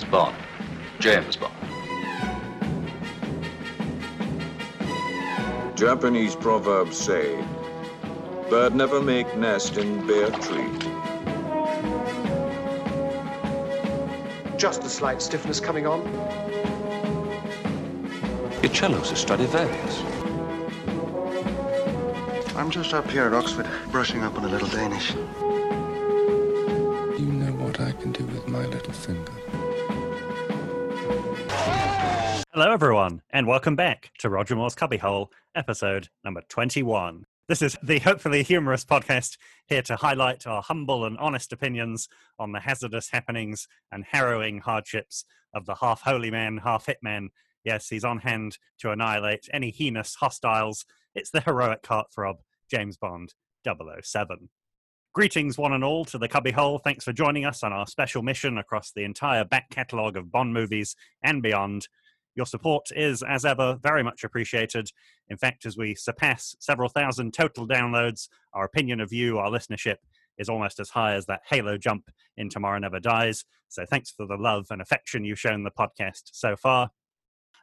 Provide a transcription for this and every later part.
was Bond. James Bond. Japanese proverbs say, bird never make nest in bare tree. Just a slight stiffness coming on. Your cello's a Stradivarius. I'm just up here at Oxford, brushing up on a little Danish. Hello, everyone, and welcome back to Roger Moore's Cubbyhole, episode number 21. This is the hopefully humorous podcast here to highlight our humble and honest opinions on the hazardous happenings and harrowing hardships of the half holy man, half hitman. Yes, he's on hand to annihilate any heinous hostiles. It's the heroic heartthrob, James Bond 007. Greetings, one and all, to the Cubbyhole. Thanks for joining us on our special mission across the entire back catalogue of Bond movies and beyond. Your support is, as ever, very much appreciated. In fact, as we surpass several thousand total downloads, our opinion of you, our listenership, is almost as high as that Halo jump in Tomorrow Never Dies. So thanks for the love and affection you've shown the podcast so far.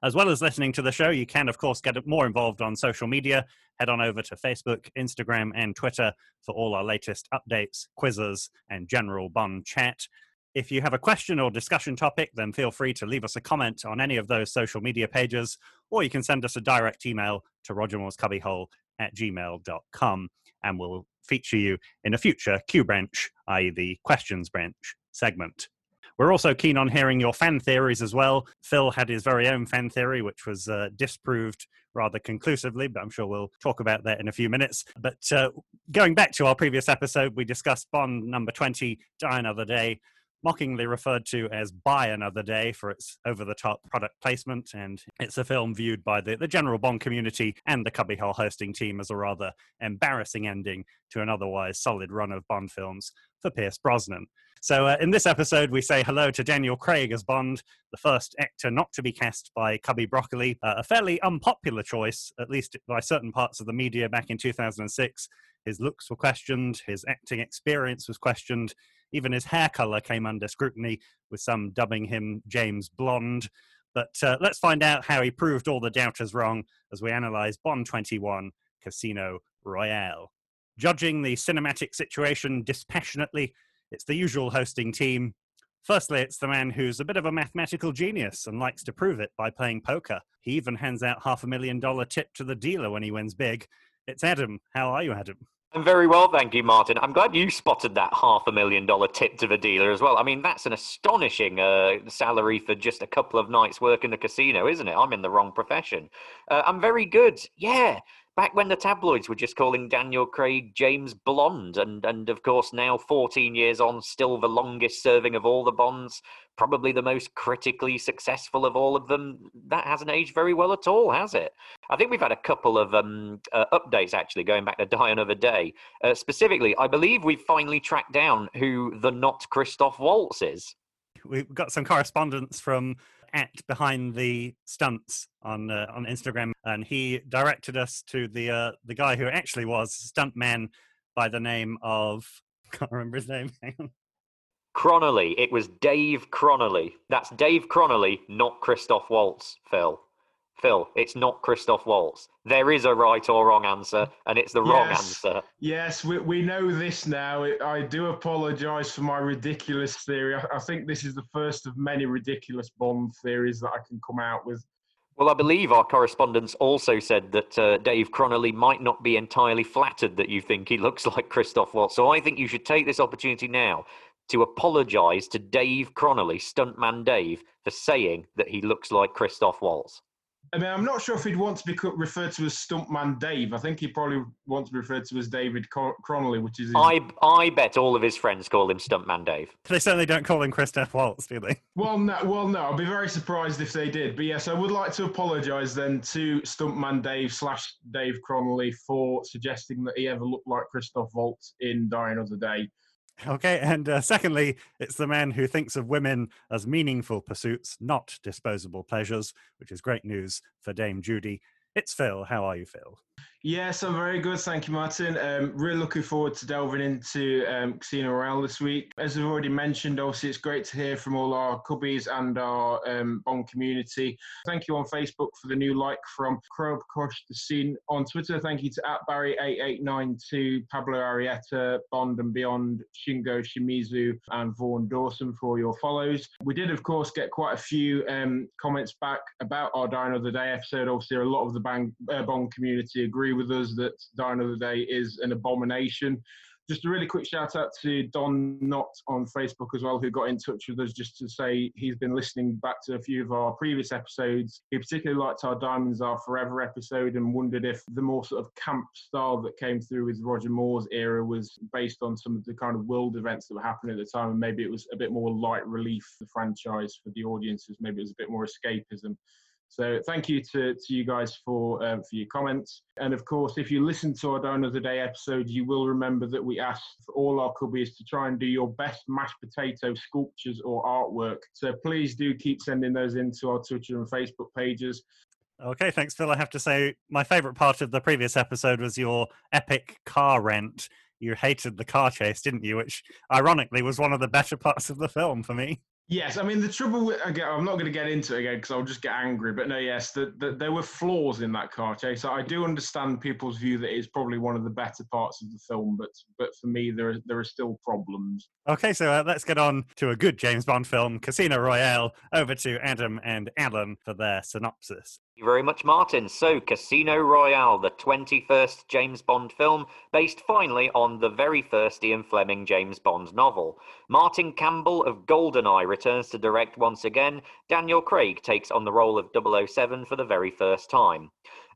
As well as listening to the show, you can, of course, get more involved on social media. Head on over to Facebook, Instagram, and Twitter for all our latest updates, quizzes, and general Bond chat. If you have a question or discussion topic, then feel free to leave us a comment on any of those social media pages, or you can send us a direct email to rogermoorescubbyhole at gmail.com, and we'll feature you in a future Q branch, i.e., the questions branch segment. We're also keen on hearing your fan theories as well. Phil had his very own fan theory, which was uh, disproved rather conclusively, but I'm sure we'll talk about that in a few minutes. But uh, going back to our previous episode, we discussed Bond number 20, Die Another Day, mockingly referred to as Buy Another Day for its over the top product placement. And it's a film viewed by the, the general Bond community and the Cubbyhole hosting team as a rather embarrassing ending to an otherwise solid run of Bond films for Pierce Brosnan. So, uh, in this episode, we say hello to Daniel Craig as Bond, the first actor not to be cast by Cubby Broccoli, uh, a fairly unpopular choice, at least by certain parts of the media back in 2006. His looks were questioned, his acting experience was questioned, even his hair color came under scrutiny, with some dubbing him James Blonde. But uh, let's find out how he proved all the doubters wrong as we analyze Bond 21 Casino Royale. Judging the cinematic situation dispassionately, it's the usual hosting team. Firstly, it's the man who's a bit of a mathematical genius and likes to prove it by playing poker. He even hands out half a million dollar tip to the dealer when he wins big. It's Adam. How are you, Adam? I'm very well, thank you, Martin. I'm glad you spotted that half a million dollar tip to the dealer as well. I mean, that's an astonishing uh, salary for just a couple of nights' work in the casino, isn't it? I'm in the wrong profession. Uh, I'm very good. Yeah, back when the tabloids were just calling Daniel Craig James Blonde, and and of course now 14 years on, still the longest serving of all the Bonds, probably the most critically successful of all of them. That hasn't aged very well at all, has it? I think we've had a couple of um, uh, updates actually going back to Die Another Day. Uh, specifically, I believe we've finally tracked down who the not Christoph Waltz is. We've got some correspondence from at behind the stunts on uh, on Instagram, and he directed us to the uh, the guy who actually was stuntman by the name of can't remember his name. Cronolly. It was Dave Cronolly. That's Dave Cronolly, not Christoph Waltz, Phil. Phil, it's not Christoph Waltz. There is a right or wrong answer, and it's the wrong answer. Yes, we, we know this now. I- I do apologise for my ridiculous theory. I, I think this is the first of many ridiculous Bond theories that I can come out with. Well, I believe our correspondence also said that uh, Dave Cronolly might not be entirely flattered that you think he looks like Christoph Waltz. So I think you should take this opportunity now to apologise to Dave Cronolly, stuntman Dave, for saying that he looks like Christoph Waltz. I mean, I'm not sure if he'd want to be referred to as Stuntman Dave. I think he probably wants to be referred to as David Co- Cronolly, which is his I I bet all of his friends call him Stuntman Dave. They certainly don't call him Christoph Waltz, do they? Well, no, well, no. I'd be very surprised if they did. But yes, I would like to apologise then to Stuntman Dave slash Dave Cronolly for suggesting that he ever looked like Christoph Waltz in Die Another Day. Okay, and uh, secondly, it's the man who thinks of women as meaningful pursuits, not disposable pleasures, which is great news for Dame Judy. It's Phil. How are you, Phil? Yes, I'm very good. Thank you, Martin. Um, really looking forward to delving into um, Casino Royale this week. As I've already mentioned, obviously, it's great to hear from all our cubbies and our um, Bond community. Thank you on Facebook for the new like from Crush the Scene. On Twitter, thank you to at Barry8892, Pablo Arietta, Bond and Beyond, Shingo Shimizu, and Vaughan Dawson for all your follows. We did, of course, get quite a few um, comments back about our Die Another Day episode. Obviously, a lot of the bang, uh, Bond community agree with us that Die Another Day is an abomination. Just a really quick shout out to Don Knott on Facebook as well, who got in touch with us just to say he's been listening back to a few of our previous episodes. He particularly liked our Diamonds Are Forever episode and wondered if the more sort of camp style that came through with Roger Moore's era was based on some of the kind of world events that were happening at the time, and maybe it was a bit more light relief for the franchise for the audiences. Maybe it was a bit more escapism. So thank you to, to you guys for um, for your comments. And of course, if you listen to our Die Another Day episode, you will remember that we asked all our cubbies to try and do your best mashed potato sculptures or artwork. So please do keep sending those into our Twitter and Facebook pages. Okay, thanks, Phil. I have to say, my favourite part of the previous episode was your epic car rent. You hated the car chase, didn't you? Which, ironically, was one of the better parts of the film for me. Yes, I mean the trouble with again, I'm not going to get into it again because I'll just get angry. But no, yes, the, the, there were flaws in that car chase. I do understand people's view that it's probably one of the better parts of the film, but but for me there are, there are still problems. Okay, so uh, let's get on to a good James Bond film, Casino Royale. Over to Adam and Alan for their synopsis. You very much, Martin. So, Casino Royale, the 21st James Bond film, based finally on the very first Ian Fleming James Bond novel. Martin Campbell of GoldenEye returns to direct once again. Daniel Craig takes on the role of 007 for the very first time.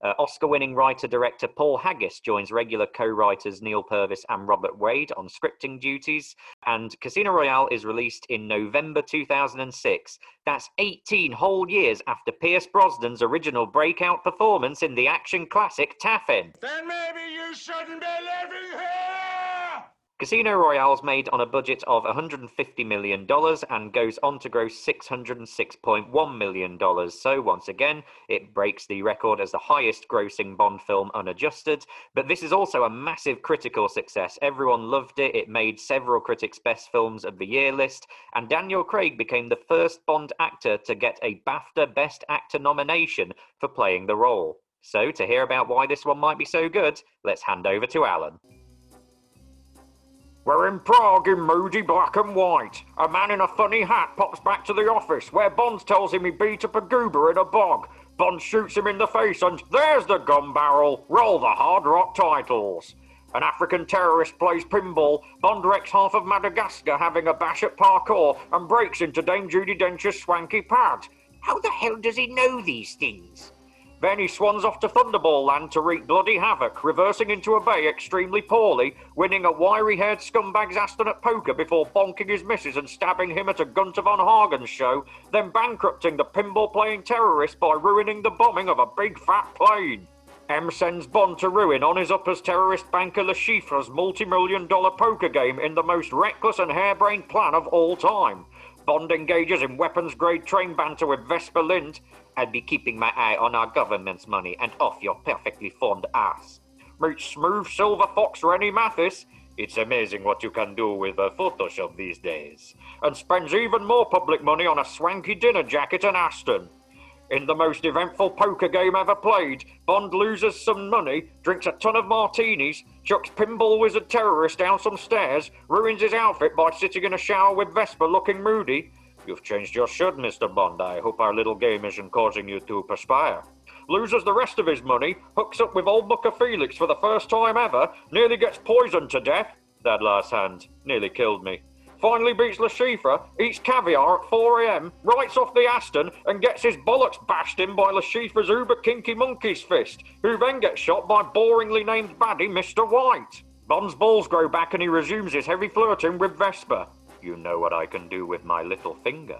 Uh, Oscar winning writer director Paul Haggis joins regular co writers Neal Purvis and Robert Wade on scripting duties. And Casino Royale is released in November 2006. That's 18 whole years after Pierce Brosnan's original breakout performance in the action classic Taffin. Then maybe you shouldn't be living here! Casino Royale is made on a budget of $150 million and goes on to gross $606.1 million. So, once again, it breaks the record as the highest grossing Bond film unadjusted. But this is also a massive critical success. Everyone loved it. It made several critics' best films of the year list. And Daniel Craig became the first Bond actor to get a BAFTA Best Actor nomination for playing the role. So, to hear about why this one might be so good, let's hand over to Alan. We're in Prague in moody black and white. A man in a funny hat pops back to the office where Bond tells him he beat up a goober in a bog. Bond shoots him in the face and there's the gun barrel. Roll the hard rock titles. An African terrorist plays pinball. Bond wrecks half of Madagascar having a bash at parkour and breaks into Dame Judi Dench's swanky pad. How the hell does he know these things? Then he swans off to Thunderball Land to wreak bloody havoc, reversing into a bay extremely poorly, winning a wiry haired scumbag's Aston at poker before bonking his missus and stabbing him at a Gunter von Hagen show, then bankrupting the pinball playing terrorist by ruining the bombing of a big fat plane. M sends Bond to ruin on his uppers terrorist banker Le Chiffre's multi million dollar poker game in the most reckless and harebrained plan of all time. Bond engages in weapons grade train banter with Vesper Lynd. I'll be keeping my eye on our government's money and off your perfectly formed ass. Meet smooth silver fox Rennie Mathis. It's amazing what you can do with a Photoshop these days. And spends even more public money on a swanky dinner jacket and Aston. In the most eventful poker game ever played, Bond loses some money, drinks a ton of martinis, chucks pinball wizard terrorist down some stairs, ruins his outfit by sitting in a shower with Vesper looking moody. You've changed your shirt, Mr. Bond. I hope our little game isn't causing you to perspire. Loses the rest of his money, hooks up with old Mucker Felix for the first time ever, nearly gets poisoned to death. That last hand nearly killed me finally beats Le Chiffre, eats caviar at 4am, writes off the Aston, and gets his bollocks bashed in by Le Chiffre's uber kinky monkey's fist, who then gets shot by boringly named baddie Mr. White. Bond's balls grow back and he resumes his heavy flirting with Vesper. You know what I can do with my little finger.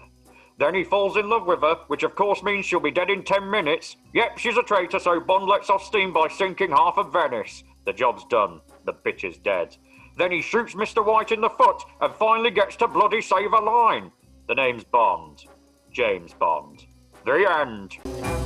Then he falls in love with her, which of course means she'll be dead in 10 minutes. Yep, she's a traitor, so Bond lets off steam by sinking half of Venice. The job's done. The bitch is dead. Then he shoots Mr. White in the foot and finally gets to bloody save a line. The name's Bond. James Bond. The end.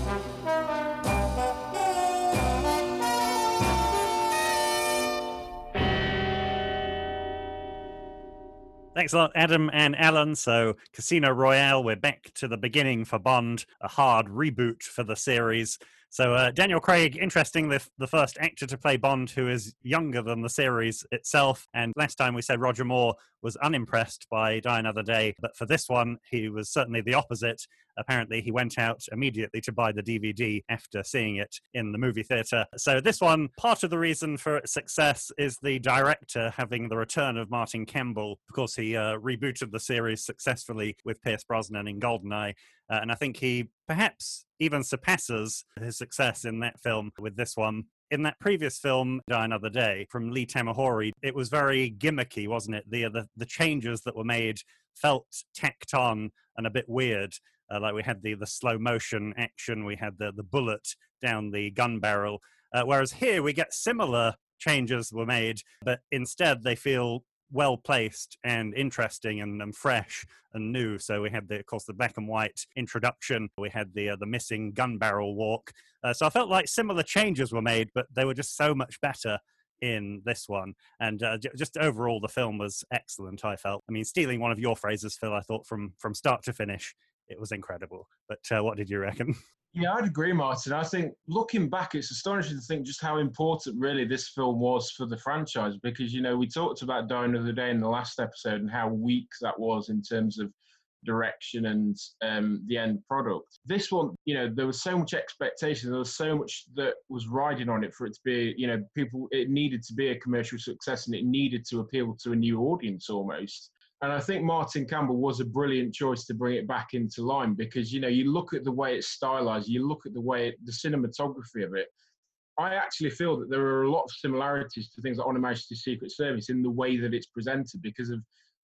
Thanks a lot, Adam and Alan. So, Casino Royale, we're back to the beginning for Bond, a hard reboot for the series. So, uh, Daniel Craig, interesting, the, the first actor to play Bond who is younger than the series itself. And last time we said Roger Moore was unimpressed by Die Another Day, but for this one, he was certainly the opposite. Apparently, he went out immediately to buy the DVD after seeing it in the movie theatre. So, this one, part of the reason for its success is the director having the return of Martin Campbell. Of course, he uh, rebooted the series successfully with Pierce Brosnan in Goldeneye. Uh, and I think he perhaps even surpasses his success in that film with this one. In that previous film, Die Another Day, from Lee Tamahori, it was very gimmicky, wasn't it? The, the, the changes that were made felt tacked on and a bit weird. Uh, like we had the, the slow motion action, we had the, the bullet down the gun barrel. Uh, whereas here we get similar changes were made, but instead they feel well placed and interesting and, and, fresh and new. So we had the, of course, the black and white introduction. We had the uh, the missing gun barrel walk. Uh, so I felt like similar changes were made, but they were just so much better in this one. And uh, j- just overall, the film was excellent. I felt. I mean, stealing one of your phrases, Phil, I thought from from start to finish, it was incredible. But uh, what did you reckon? Yeah, I'd agree, Martin. I think looking back, it's astonishing to think just how important really this film was for the franchise because, you know, we talked about Die Another Day in the last episode and how weak that was in terms of direction and um, the end product. This one, you know, there was so much expectation, there was so much that was riding on it for it to be, you know, people, it needed to be a commercial success and it needed to appeal to a new audience almost. And I think Martin Campbell was a brilliant choice to bring it back into line because, you know, you look at the way it's stylized, you look at the way, it, the cinematography of it. I actually feel that there are a lot of similarities to things like On Her Majesty's Secret Service in the way that it's presented because of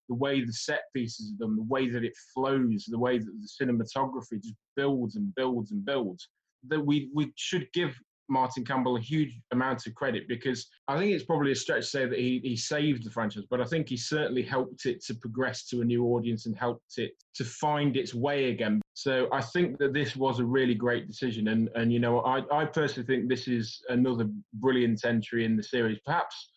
the way the set pieces are done, the way that it flows, the way that the cinematography just builds and builds and builds. That we, we should give Martin Campbell a huge amount of credit because I think it's probably a stretch to say that he, he saved the franchise, but I think he certainly helped it to progress to a new audience and helped it to find its way again. So I think that this was a really great decision. And, and you know, I, I personally think this is another brilliant entry in the series. Perhaps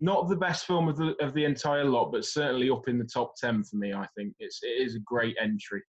not the best film of the, of the entire lot, but certainly up in the top 10 for me, I think. It's, it is a great entry.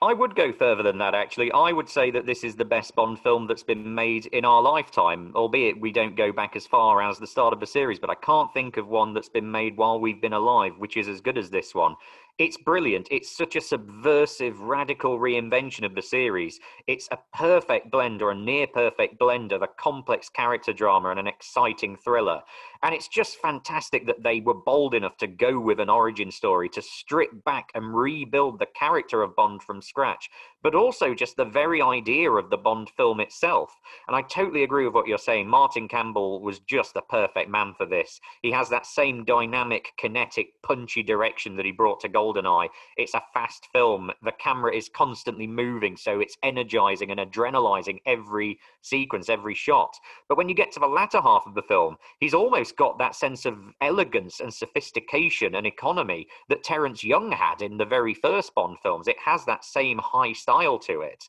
I would go further than that, actually. I would say that this is the best Bond film that's been made in our lifetime, albeit we don't go back as far as the start of the series, but I can't think of one that's been made while we've been alive, which is as good as this one. It's brilliant. It's such a subversive, radical reinvention of the series. It's a perfect blend or a near perfect blend of a complex character drama and an exciting thriller. And it's just fantastic that they were bold enough to go with an origin story, to strip back and rebuild the character of Bond from scratch, but also just the very idea of the Bond film itself. And I totally agree with what you're saying. Martin Campbell was just the perfect man for this. He has that same dynamic, kinetic, punchy direction that he brought to GoldenEye. It's a fast film. The camera is constantly moving, so it's energizing and adrenalizing every sequence, every shot. But when you get to the latter half of the film, he's almost got that sense of elegance and sophistication and economy that Terence Young had in the very first Bond films. It has that same high style to it.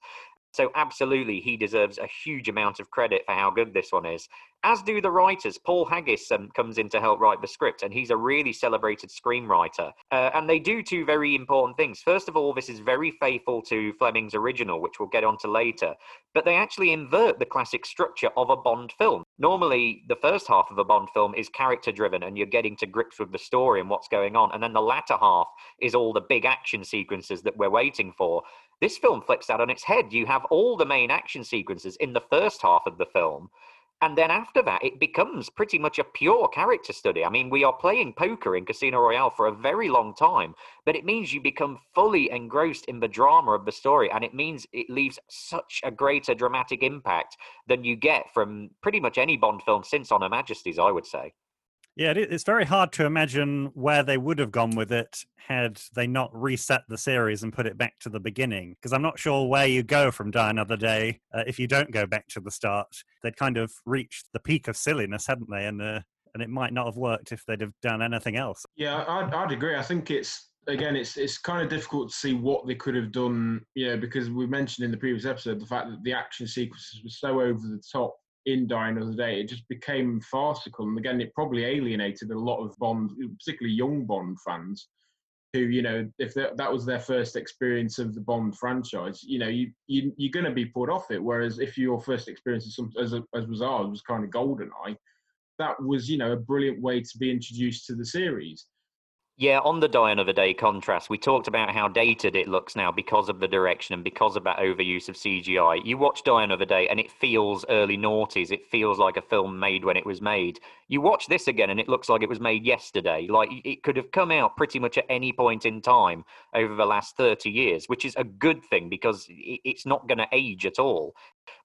So, absolutely, he deserves a huge amount of credit for how good this one is as do the writers. Paul Haggis um, comes in to help write the script, and he's a really celebrated screenwriter. Uh, and they do two very important things. First of all, this is very faithful to Fleming's original, which we'll get onto later, but they actually invert the classic structure of a Bond film. Normally, the first half of a Bond film is character driven, and you're getting to grips with the story and what's going on. And then the latter half is all the big action sequences that we're waiting for. This film flips that on its head. You have all the main action sequences in the first half of the film and then after that, it becomes pretty much a pure character study. I mean, we are playing poker in Casino Royale for a very long time, but it means you become fully engrossed in the drama of the story. And it means it leaves such a greater dramatic impact than you get from pretty much any Bond film since On Her Majesty's, I would say. Yeah, it's very hard to imagine where they would have gone with it had they not reset the series and put it back to the beginning. Because I'm not sure where you go from Die Another Day uh, if you don't go back to the start. They'd kind of reached the peak of silliness, hadn't they? And uh, and it might not have worked if they'd have done anything else. Yeah, I'd, I'd agree. I think it's again, it's it's kind of difficult to see what they could have done. Yeah, because we mentioned in the previous episode the fact that the action sequences were so over the top in Die Another Day, it just became farcical. And again, it probably alienated a lot of Bond, particularly young Bond fans. who you know if that, was their first experience of the Bond franchise, you know you, you you're going to be put off it. Whereas if your first experience is as as was ours was kind of GoldenEye, that was you know a brilliant way to be introduced to the series. Yeah, on the Die Another Day contrast, we talked about how dated it looks now because of the direction and because of that overuse of CGI. You watch Die Another Day and it feels early noughties. It feels like a film made when it was made. You watch this again and it looks like it was made yesterday. Like it could have come out pretty much at any point in time over the last 30 years, which is a good thing because it's not going to age at all.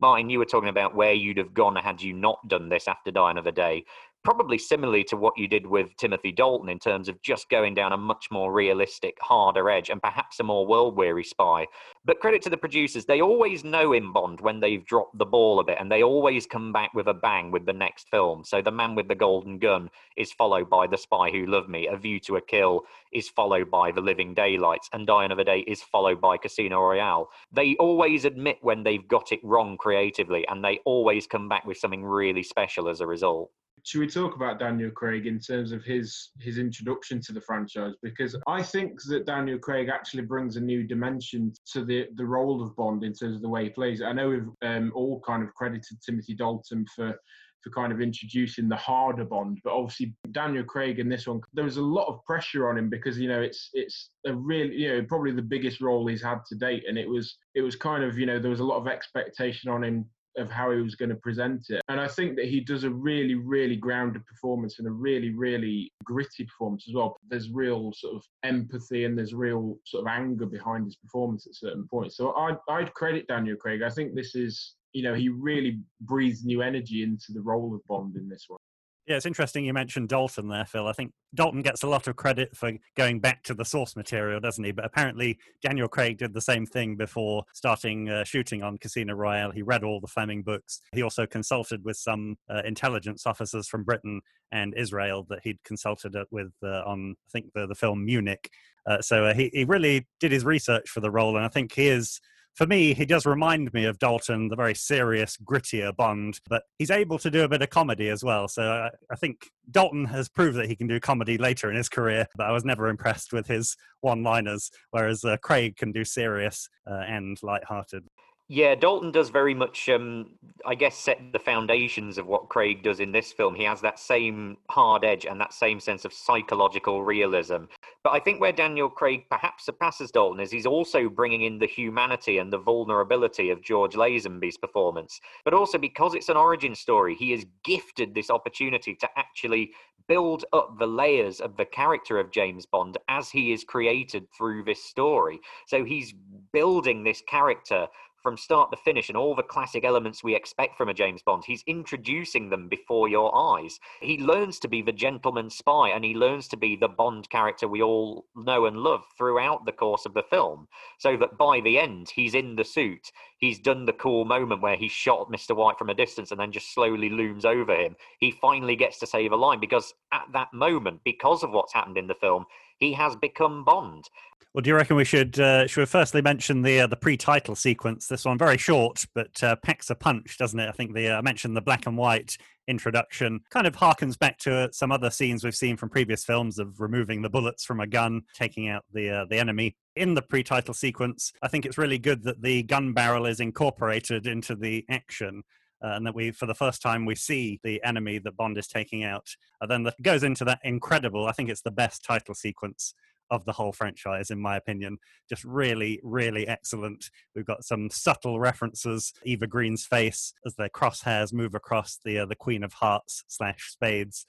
Martin, you were talking about where you'd have gone had you not done this after Die Another Day probably similarly to what you did with Timothy Dalton in terms of just going down a much more realistic, harder edge and perhaps a more world weary spy. But credit to the producers, they always know in Bond when they've dropped the ball a bit and they always come back with a bang with the next film. So The Man with the Golden Gun is followed by The Spy Who Loved Me, A View to a Kill is followed by The Living Daylights, and Die Another Day is followed by Casino Royale. They always admit when they've got it wrong creatively and they always come back with something really special as a result should we talk about Daniel Craig in terms of his his introduction to the franchise? Because I think that Daniel Craig actually brings a new dimension to the the role of Bond in terms of the way he plays. I know we've um, all kind of credited Timothy Dalton for for kind of introducing the harder Bond, but obviously Daniel Craig in this one, there was a lot of pressure on him because you know it's it's a really you know probably the biggest role he's had to date, and it was it was kind of you know there was a lot of expectation on him of how he was going to present it. And I think that he does a really, really grounded performance and a really, really gritty performance as well. There's real sort of empathy and there's real sort of anger behind his performance at certain points. So I'd, I'd credit Daniel Craig. I think this is, you know, he really breathes new energy into the role of Bond in this one. Yeah, it's interesting you mentioned Dalton there, Phil. I think Dalton gets a lot of credit for going back to the source material, doesn't he? But apparently, Daniel Craig did the same thing before starting uh, shooting on Casino Royale. He read all the Fleming books. He also consulted with some uh, intelligence officers from Britain and Israel that he'd consulted with uh, on, I think, the, the film Munich. Uh, so uh, he, he really did his research for the role, and I think he is for me, he does remind me of Dalton, the very serious, grittier Bond, but he's able to do a bit of comedy as well. So I, I think Dalton has proved that he can do comedy later in his career, but I was never impressed with his one liners, whereas uh, Craig can do serious uh, and light-hearted. Yeah, Dalton does very much, um, I guess, set the foundations of what Craig does in this film. He has that same hard edge and that same sense of psychological realism. But I think where Daniel Craig perhaps surpasses Dalton is he's also bringing in the humanity and the vulnerability of George Lazenby's performance. But also because it's an origin story, he is gifted this opportunity to actually build up the layers of the character of James Bond as he is created through this story. So he's building this character from start to finish and all the classic elements we expect from a James Bond. He's introducing them before your eyes. He learns to be the gentleman spy and he learns to be the Bond character we all know and love throughout the course of the film. So that by the end, he's in the suit. He's done the cool moment where he shot Mr. White from a distance and then just slowly looms over him. He finally gets to save a line because at that moment, because of what's happened in the film, he has become Bond. Well, do you reckon we should uh, should we firstly mention the uh, the pre-title sequence? This one very short, but uh, packs a punch, doesn't it? I think the uh, I mentioned the black and white introduction kind of harkens back to uh, some other scenes we've seen from previous films of removing the bullets from a gun, taking out the uh, the enemy. In the pre-title sequence, I think it's really good that the gun barrel is incorporated into the action. Uh, and that we, for the first time, we see the enemy that Bond is taking out. And then that goes into that incredible. I think it's the best title sequence of the whole franchise, in my opinion. Just really, really excellent. We've got some subtle references. Eva Green's face as their crosshairs move across the uh, the Queen of Hearts slash Spades.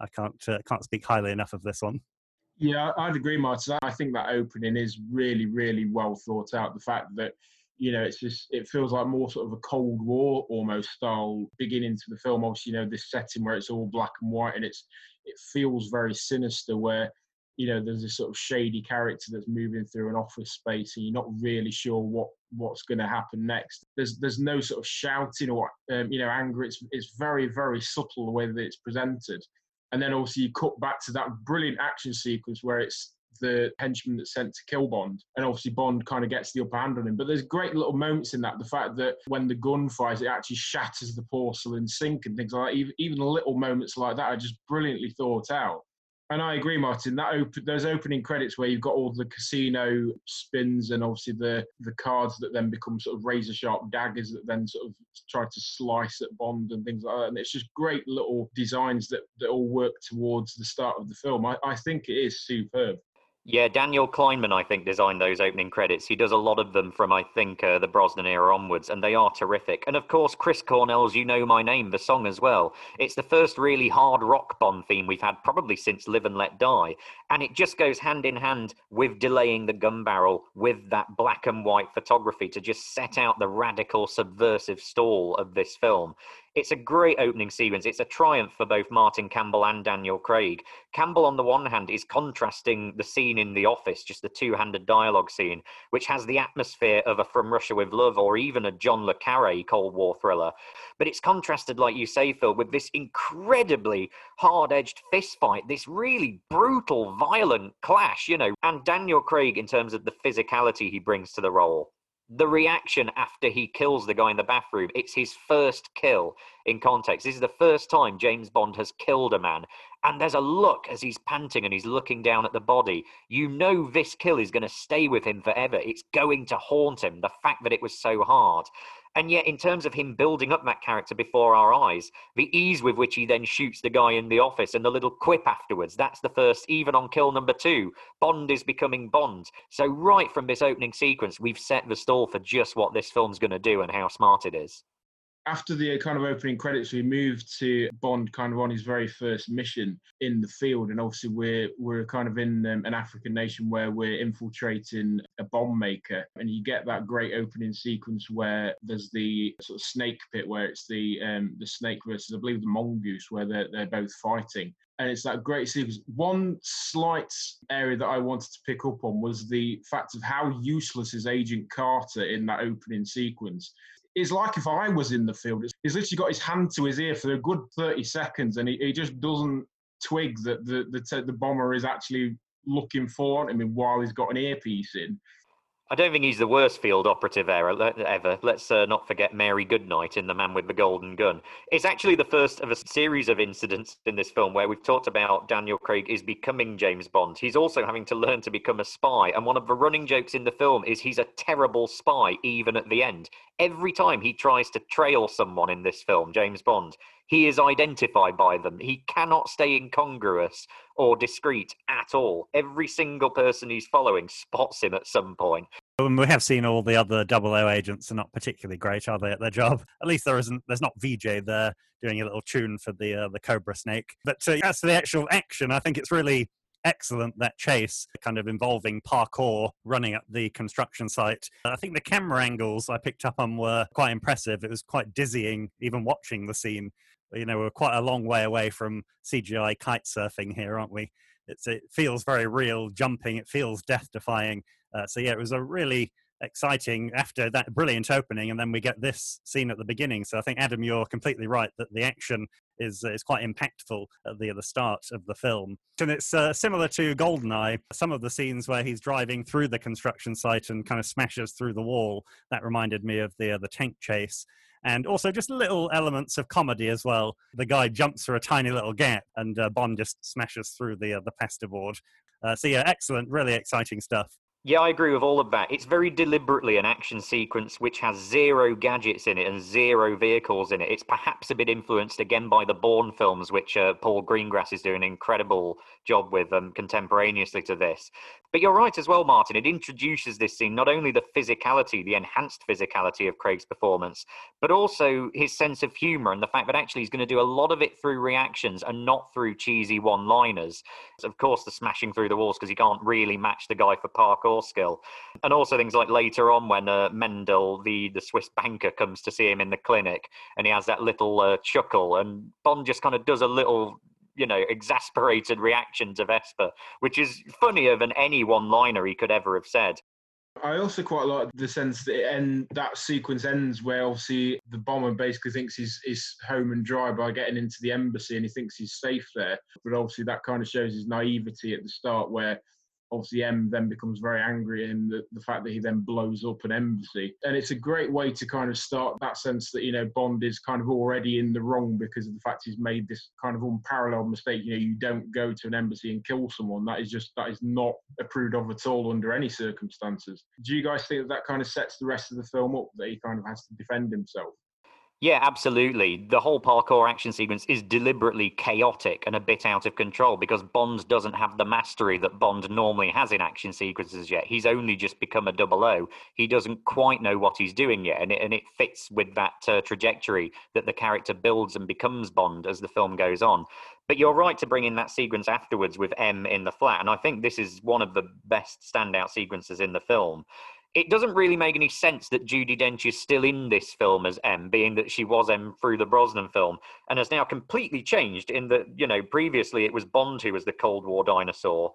I can't uh, can't speak highly enough of this one. Yeah, I'd agree, Martin. I think that opening is really, really well thought out. The fact that you know, it's just it feels like more sort of a Cold War almost style beginning to the film. Obviously, you know, this setting where it's all black and white and it's it feels very sinister. Where you know there's this sort of shady character that's moving through an office space and you're not really sure what what's going to happen next there's there's no sort of shouting or um, you know anger it's it's very very subtle the way that it's presented and then also you cut back to that brilliant action sequence where it's the henchman that's sent to kill Bond, and obviously Bond kind of gets the upper hand on him. But there's great little moments in that. The fact that when the gun fires, it actually shatters the porcelain sink and things like that. Even, even little moments like that are just brilliantly thought out. And I agree, Martin. That op- those opening credits where you've got all the casino spins and obviously the the cards that then become sort of razor sharp daggers that then sort of try to slice at Bond and things like that. And it's just great little designs that, that all work towards the start of the film. I, I think it is superb. Yeah, Daniel Kleinman, I think, designed those opening credits. He does a lot of them from, I think, uh, the Brosnan era onwards, and they are terrific. And of course, Chris Cornell's You Know My Name, the song as well. It's the first really hard rock Bond theme we've had probably since Live and Let Die. And it just goes hand in hand with delaying the gun barrel with that black and white photography to just set out the radical, subversive stall of this film. It's a great opening sequence. It's a triumph for both Martin Campbell and Daniel Craig. Campbell, on the one hand, is contrasting the scene in the office, just the two handed dialogue scene, which has the atmosphere of a From Russia with Love or even a John Le Carre Cold War thriller. But it's contrasted, like you say, Phil, with this incredibly hard edged fist fight, this really brutal, violent clash, you know. And Daniel Craig, in terms of the physicality he brings to the role, the reaction after he kills the guy in the bathroom. It's his first kill in context. This is the first time James Bond has killed a man. And there's a look as he's panting and he's looking down at the body. You know this kill is going to stay with him forever. It's going to haunt him, the fact that it was so hard. And yet, in terms of him building up that character before our eyes, the ease with which he then shoots the guy in the office and the little quip afterwards, that's the first, even on kill number two. Bond is becoming Bond. So, right from this opening sequence, we've set the stall for just what this film's going to do and how smart it is after the kind of opening credits, we moved to Bond kind of on his very first mission in the field, and obviously we're we're kind of in um, an African nation where we're infiltrating a bomb maker, and you get that great opening sequence where there's the sort of snake pit where it's the um, the snake versus I believe the mongoose where they're they're both fighting, and it's that great sequence. One slight area that I wanted to pick up on was the fact of how useless is Agent Carter in that opening sequence it's like if I was in the field. He's literally got his hand to his ear for a good 30 seconds and he, he just doesn't twig that the, the, the bomber is actually looking for him while he's got an earpiece in. I don't think he's the worst field operative ever. ever. Let's uh, not forget Mary Goodnight in The Man with the Golden Gun. It's actually the first of a series of incidents in this film where we've talked about Daniel Craig is becoming James Bond. He's also having to learn to become a spy. And one of the running jokes in the film is he's a terrible spy, even at the end. Every time he tries to trail someone in this film, James Bond, he is identified by them. He cannot stay incongruous or discreet at all. Every single person he's following spots him at some point. And we have seen all the other double O agents are not particularly great, are they, at their job? At least there isn't. There's not Vijay there doing a little tune for the uh, the Cobra Snake. But uh, as for the actual action, I think it's really excellent that chase, kind of involving parkour running up the construction site. I think the camera angles I picked up on were quite impressive. It was quite dizzying even watching the scene you know we're quite a long way away from CGI kite surfing here, aren't we? It's, it feels very real, jumping. It feels death defying. Uh, so yeah, it was a really exciting after that brilliant opening, and then we get this scene at the beginning. So I think Adam, you're completely right that the action is is quite impactful at the the start of the film, and it's uh, similar to Goldeneye. Some of the scenes where he's driving through the construction site and kind of smashes through the wall that reminded me of the uh, the tank chase and also just little elements of comedy as well. The guy jumps through a tiny little gap, and uh, Bond just smashes through the uh, the pasta board. Uh, so yeah, excellent, really exciting stuff. Yeah, I agree with all of that. It's very deliberately an action sequence which has zero gadgets in it and zero vehicles in it. It's perhaps a bit influenced again by the Bourne films, which uh, Paul Greengrass is doing an incredible job with um, contemporaneously to this. But you're right as well, Martin. It introduces this scene not only the physicality, the enhanced physicality of Craig's performance, but also his sense of humor and the fact that actually he's going to do a lot of it through reactions and not through cheesy one liners. Of course, the smashing through the walls because he can't really match the guy for parkour skill. And also things like later on when uh, Mendel, the, the Swiss banker, comes to see him in the clinic and he has that little uh, chuckle and Bond just kind of does a little you know exasperated reaction to Vesper, which is funnier than any one-liner he could ever have said. I also quite like the sense that it end, that sequence ends where obviously the bomber basically thinks he's, he's home and dry by getting into the embassy and he thinks he's safe there. But obviously that kind of shows his naivety at the start where obviously M then becomes very angry him, the, the fact that he then blows up an embassy. And it's a great way to kind of start that sense that, you know, Bond is kind of already in the wrong because of the fact he's made this kind of unparalleled mistake. You know, you don't go to an embassy and kill someone. That is just, that is not approved of at all under any circumstances. Do you guys think that that kind of sets the rest of the film up that he kind of has to defend himself? Yeah, absolutely. The whole parkour action sequence is deliberately chaotic and a bit out of control because Bond doesn't have the mastery that Bond normally has in action sequences yet. He's only just become a double O. He doesn't quite know what he's doing yet, and it, and it fits with that uh, trajectory that the character builds and becomes Bond as the film goes on. But you're right to bring in that sequence afterwards with M in the flat, and I think this is one of the best standout sequences in the film it doesn't really make any sense that Judi Dench is still in this film as M, being that she was M through the Brosnan film, and has now completely changed. In that, you know, previously it was Bond who was the Cold War dinosaur.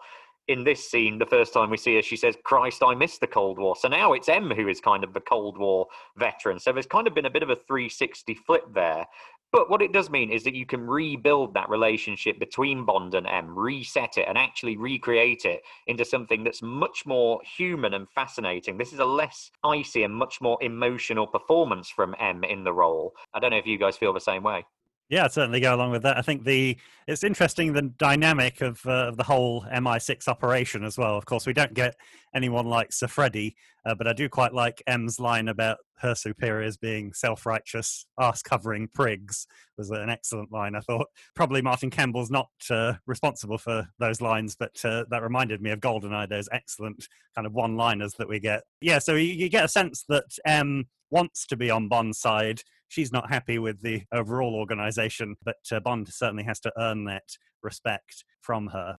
In this scene, the first time we see her, she says, "Christ, I miss the Cold War." So now it's M who is kind of the Cold War veteran. So there's kind of been a bit of a 360 flip there, but what it does mean is that you can rebuild that relationship between Bond and M, reset it, and actually recreate it into something that's much more human and fascinating. This is a less icy and much more emotional performance from M in the role. I don't know if you guys feel the same way. Yeah, certainly go along with that. I think the it's interesting the dynamic of, uh, of the whole MI6 operation as well. Of course, we don't get anyone like Sir Freddy, uh, but I do quite like M's line about her superiors being self-righteous, ass-covering prigs was an excellent line. I thought probably Martin Campbell's not uh, responsible for those lines, but uh, that reminded me of Goldeneye. Those excellent kind of one-liners that we get. Yeah, so you, you get a sense that M wants to be on Bond's side she's not happy with the overall organization, but uh, Bond certainly has to earn that respect from her.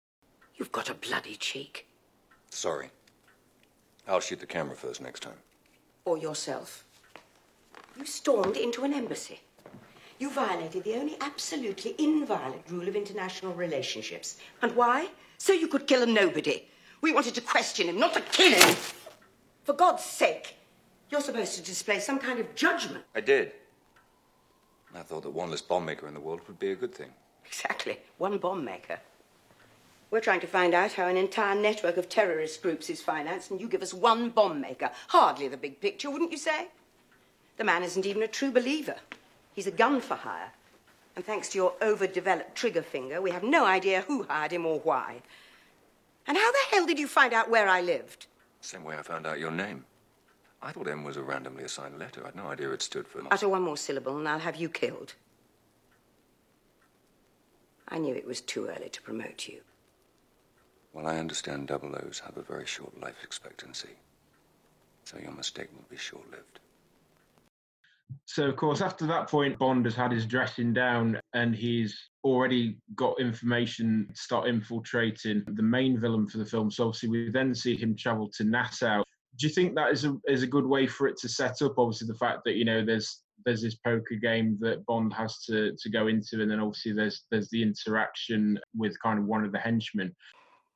You've got a bloody cheek. Sorry. I'll shoot the camera first next time. Or yourself. You stormed into an embassy. You violated the only absolutely inviolate rule of international relationships. And why? So you could kill a nobody. We wanted to question him, not to kill him. For God's sake, you're supposed to display some kind of judgment. I did. I thought that one less bomb maker in the world would be a good thing. Exactly. One bomb maker. We're trying to find out how an entire network of terrorist groups is financed, and you give us one bomb maker. Hardly the big picture, wouldn't you say? The man isn't even a true believer. He's a gun for hire. And thanks to your overdeveloped trigger finger, we have no idea who hired him or why. And how the hell did you find out where I lived? Same way I found out your name. I thought M was a randomly assigned letter. I'd no idea it stood for. Utter one more syllable, and I'll have you killed. I knew it was too early to promote you. Well, I understand double O's have a very short life expectancy. So your mistake will be short lived. So, of course, after that point, Bond has had his dressing down and he's already got information to start infiltrating the main villain for the film. So, obviously, we then see him travel to Nassau do you think that is a is a good way for it to set up? Obviously, the fact that you know there's there's this poker game that Bond has to to go into, and then obviously there's there's the interaction with kind of one of the henchmen.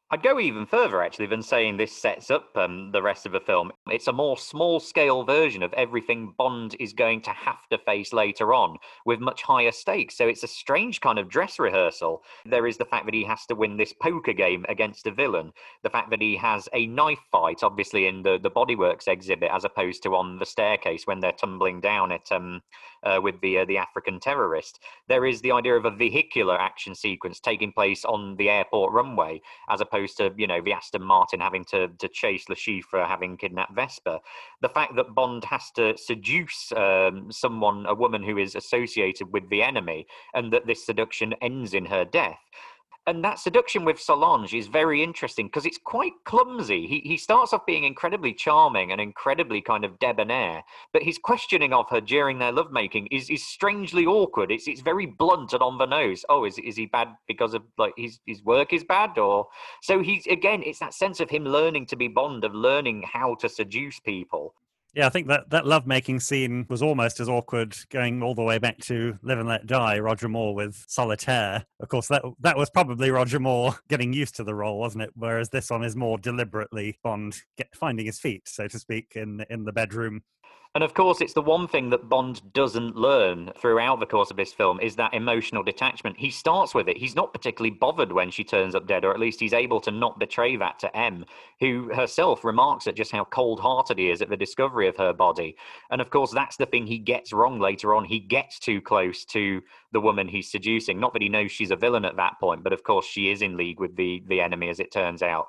I'd go even further actually than saying this sets up um, the rest of the film. It's a more small scale version of everything Bond is going to have to face later on with much higher stakes. So it's a strange kind of dress rehearsal. There is the fact that he has to win this poker game against a villain, the fact that he has a knife fight, obviously in the, the Body Worlds exhibit, as opposed to on the staircase when they're tumbling down it um, uh, with the, uh, the African terrorist. There is the idea of a vehicular action sequence taking place on the airport runway as opposed opposed to you know the Aston Martin having to to chase Le Chiffre having kidnapped Vesper. The fact that Bond has to seduce um, someone, a woman who is associated with the enemy, and that this seduction ends in her death and that seduction with Solange is very interesting because it's quite clumsy. He he starts off being incredibly charming and incredibly kind of debonair, but his questioning of her during their lovemaking is is strangely awkward. It's it's very blunt and on the nose. Oh, is is he bad because of like his his work is bad or so he's again it's that sense of him learning to be Bond of learning how to seduce people. Yeah, I think that that lovemaking scene was almost as awkward going all the way back to Live and Let Die, Roger Moore with Solitaire. Of course, that that was probably Roger Moore getting used to the role, wasn't it? Whereas this one is more deliberately Bond get, finding his feet, so to speak, in in the bedroom And of course, it's the one thing that Bond doesn't learn throughout the course of this film is that emotional detachment. He starts with it. He's not particularly bothered when she turns up dead, or at least he's able to not betray that to M, who herself remarks at just how cold hearted he is at the discovery of her body. And of course, that's the thing he gets wrong later on. He gets too close to the woman he's seducing. Not that he knows she's a villain at that point, but of course, she is in league with the, the enemy, as it turns out.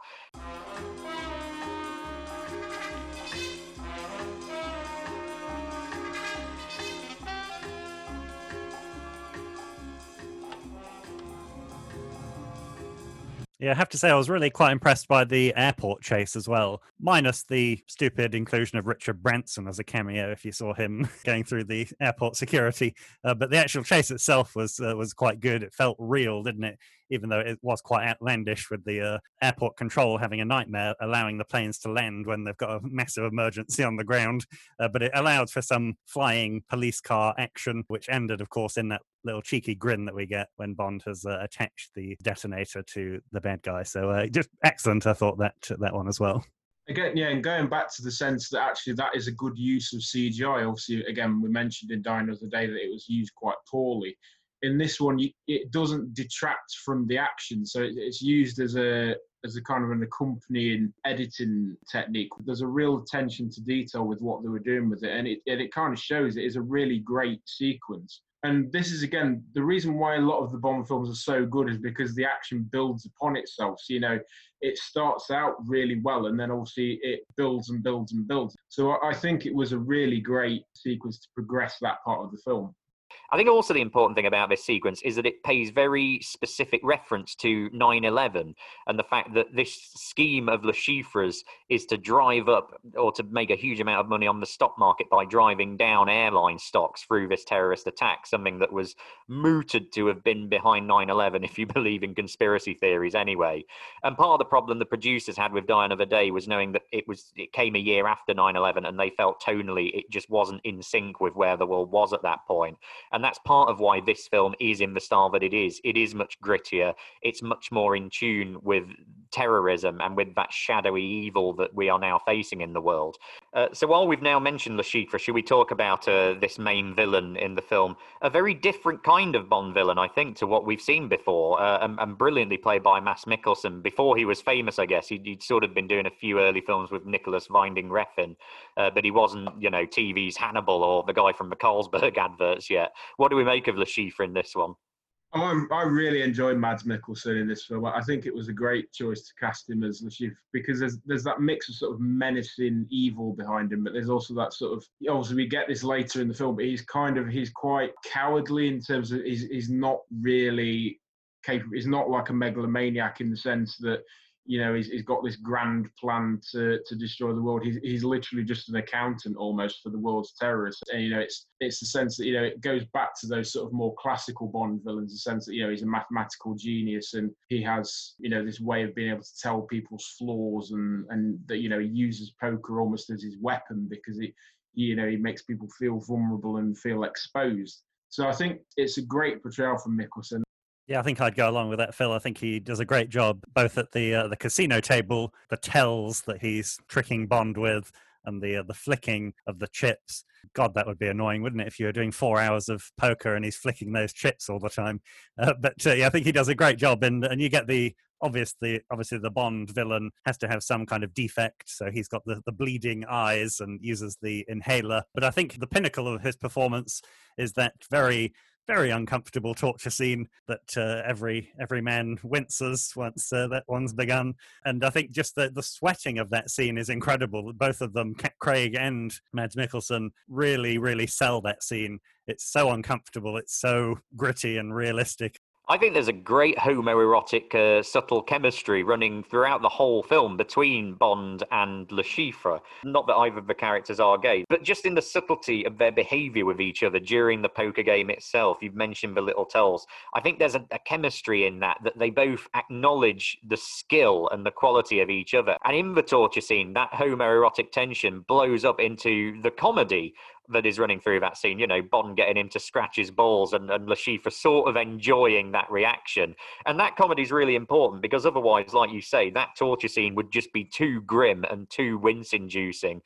Yeah, I have to say, I was really quite impressed by the airport chase as well, minus the stupid inclusion of Richard Branson as a cameo. If you saw him going through the airport security, uh, but the actual chase itself was uh, was quite good. It felt real, didn't it? Even though it was quite outlandish with the uh, airport control having a nightmare allowing the planes to land when they've got a massive emergency on the ground. Uh, but it allowed for some flying police car action, which ended, of course, in that little cheeky grin that we get when Bond has uh, attached the detonator to the bad guy. So uh, just excellent, I thought that that one as well. Again, yeah, and going back to the sense that actually that is a good use of CGI. Obviously, again, we mentioned in Die Another Day that it was used quite poorly in this one it doesn't detract from the action so it's used as a as a kind of an accompanying editing technique there's a real attention to detail with what they were doing with it and it, and it kind of shows it is a really great sequence and this is again the reason why a lot of the Bond films are so good is because the action builds upon itself. So, you know, it starts out really well, and then obviously it builds and builds and builds. So I think it was a really great sequence to progress that part of the film. I think also the important thing about this sequence is that it pays very specific reference to 9 11 and the fact that this scheme of Le Chiffre's is to drive up or to make a huge amount of money on the stock market by driving down airline stocks through this terrorist attack, something that was mooted to have been behind 9 11, if you believe in conspiracy theories anyway. And part of the problem the producers had with Die Another Day was knowing that it was it came a year after 9 11 and they felt tonally it just wasn't in sync with where the world was at that point. That's part of why this film is in the style that it is. It is much grittier. It's much more in tune with terrorism and with that shadowy evil that we are now facing in the world. Uh, so while we've now mentioned Le should we talk about uh, this main villain in the film? A very different kind of Bond villain, I think, to what we've seen before, uh, and, and, brilliantly played by Mads Mikkelsen. Before he was famous, I guess he'd, he'd sort of been doing a few early films with Nicolas Winding Refn, uh, but he wasn't, you know, TV's Hannibal or the guy from the Carlsberg adverts yet. What do we make of Le in this one? Oh, i really enjoyed Mads Mikkelsen in this film. I think it was a great choice to cast him as Chiffre because there's there's that mix of sort of menacing evil behind him, but there's also that sort of obviously we get this later in the film, but he's kind of he's quite cowardly in terms of he's he's not really capable. He's not like a megalomaniac in the sense that you know, he's, he's got this grand plan to, to destroy the world. He's, he's literally just an accountant almost for the world's terrorists. And, you know, it's, it's the sense that, you know, it goes back to those sort of more classical Bond villains, the sense that, you know, he's a mathematical genius and he has, you know, this way of being able to tell people's flaws and, and that, you know, he uses poker almost as his weapon because he, you know, he makes people feel vulnerable and feel exposed. So I think it's a great portrayal from Mikkelsen. Yeah, I think I'd go along with that, Phil. I think he does a great job both at the uh, the casino table, the tells that he's tricking Bond with, and the uh, the flicking of the chips. God, that would be annoying, wouldn't it, if you were doing four hours of poker and he's flicking those chips all the time? Uh, but uh, yeah, I think he does a great job, and and you get the obviously obviously the bond villain has to have some kind of defect so he's got the, the bleeding eyes and uses the inhaler but i think the pinnacle of his performance is that very very uncomfortable torture scene that uh, every every man winces once uh, that one's begun. And I think just the, the sweating of that scene is incredible. Both of them, Craig and Mads Mikkelsen, really, really sell that scene. It's so uncomfortable. It's so gritty and realistic. I think there's a great homoerotic, uh, subtle chemistry running throughout the whole film between Bond and Le Chiffre. Not that either of the characters are gay, but just in the subtlety of their behavior with each other during the poker game itself. You've mentioned the little tells. I think there's a, a chemistry in that, that they both acknowledge the skill and the quality of each other. And in the torture scene, that homoerotic tension blows up into the comedy that is running through that scene. You know, Bond getting him to balls and, and Chiffre sort of enjoying that reaction. And that comedy is really important because otherwise, like you say, that torture scene would just be too grim and too wince inducing.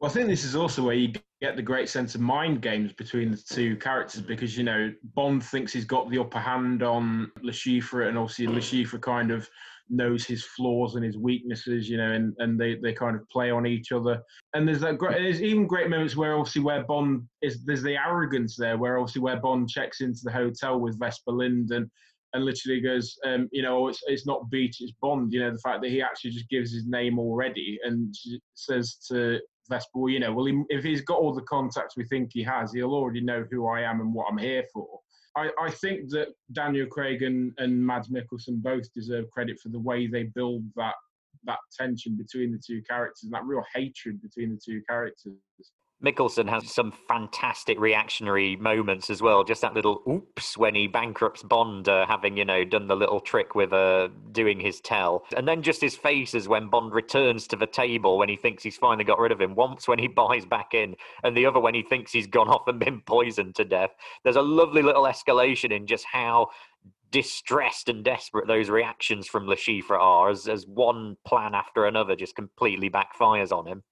Well, I think this is also where you get the great sense of mind games between the two characters because, you know, Bond thinks he's got the upper hand on Chiffre, and obviously Chiffre kind of knows his flaws and his weaknesses, you know, and, and they, they kind of play on each other. And there's that great, there's even great moments where obviously where Bond is, there's the arrogance there, where obviously where Bond checks into the hotel with Vesper Lynd and, and literally goes, um, you know, it's, it's not Beech, it's Bond. You know, the fact that he actually just gives his name already and says to Vesper, well, you know, well, he, if he's got all the contacts we think he has, he'll already know who I am and what I'm here for. I, I think that Daniel Craig and, and Mads Mikkelsen both deserve credit for the way they build that that tension between the two characters and that real hatred between the two characters. Mikkelsen has some fantastic reactionary moments as well. Just that little oops when he bankrupts Bond, uh, having you know done the little trick with uh, doing his tell, and then just his faces when Bond returns to the table when he thinks he's finally got rid of him. Once when he buys back in, and the other when he thinks he's gone off and been poisoned to death. There's a lovely little escalation in just how distressed and desperate those reactions from Le Chiffre are as, as one plan after another just completely backfires on him.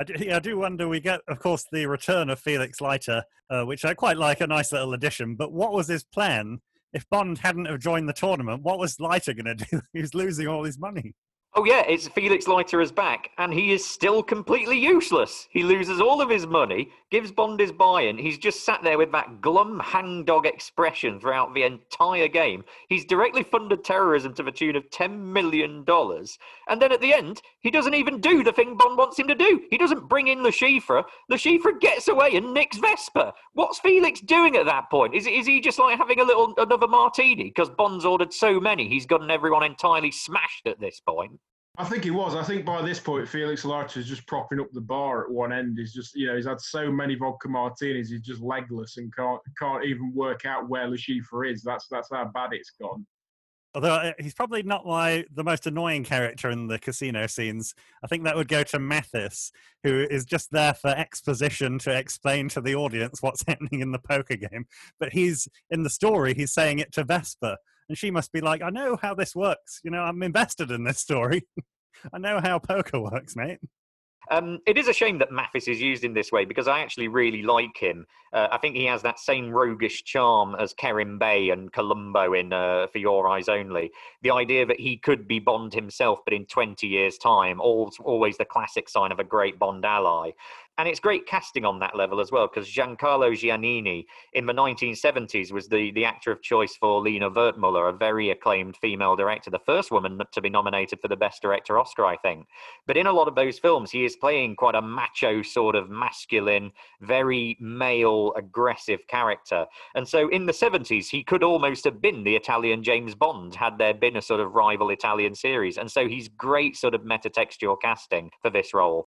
I do, I do wonder. We get, of course, the return of Felix Leiter, uh, which I quite like, a nice little addition. But what was his plan? If Bond hadn't have joined the tournament, what was Leiter going to do? he was losing all his money. Oh yeah, it's Felix Leiter is back, and he is still completely useless. He loses all of his money, gives Bond his buy-in. He's just sat there with that glum hangdog expression throughout the entire game. He's directly funded terrorism to the tune of ten million dollars, and then at the end, he doesn't even do the thing Bond wants him to do. He doesn't bring in Le Chiffre. Le Chiffre gets away and nicks Vesper. What's Felix doing at that point? Is is he just like having a little another martini because Bond's ordered so many? He's gotten everyone entirely smashed at this point. I think he was. I think by this point, Felix Leiter is just propping up the bar at one end. He's just, you know, he's had so many vodka martinis, he's just legless and can't can't even work out where Le is. That's that's how bad it's gone. Although uh, he's probably not my the most annoying character in the casino scenes. I think that would go to Mathis, who is just there for exposition to explain to the audience what's happening in the poker game. But he's in the story, he's saying it to Vesper, and she must be like, I know how this works. You know, I'm invested in this story. I know how poker works, mate. Um, it is a shame that Mathis is used in this way because I actually really like him. Uh, I think he has that same roguish charm as Kerim Bey and Columbo in uh, For Your Eyes Only. The idea that he could be Bond himself, but in 20 years' time, always the classic sign of a great Bond ally. And it's great casting on that level as well, because Giancarlo Giannini in the 1970s was the, the actor of choice for Lina Wertmuller, a very acclaimed female director, the first woman to be nominated for the Best Director Oscar, I think. But in a lot of those films, he is playing quite a macho, sort of masculine, very male, aggressive character. And so in the 70s, he could almost have been the Italian James Bond had there been a sort of rival Italian series. And so he's great sort of metatextual casting for this role.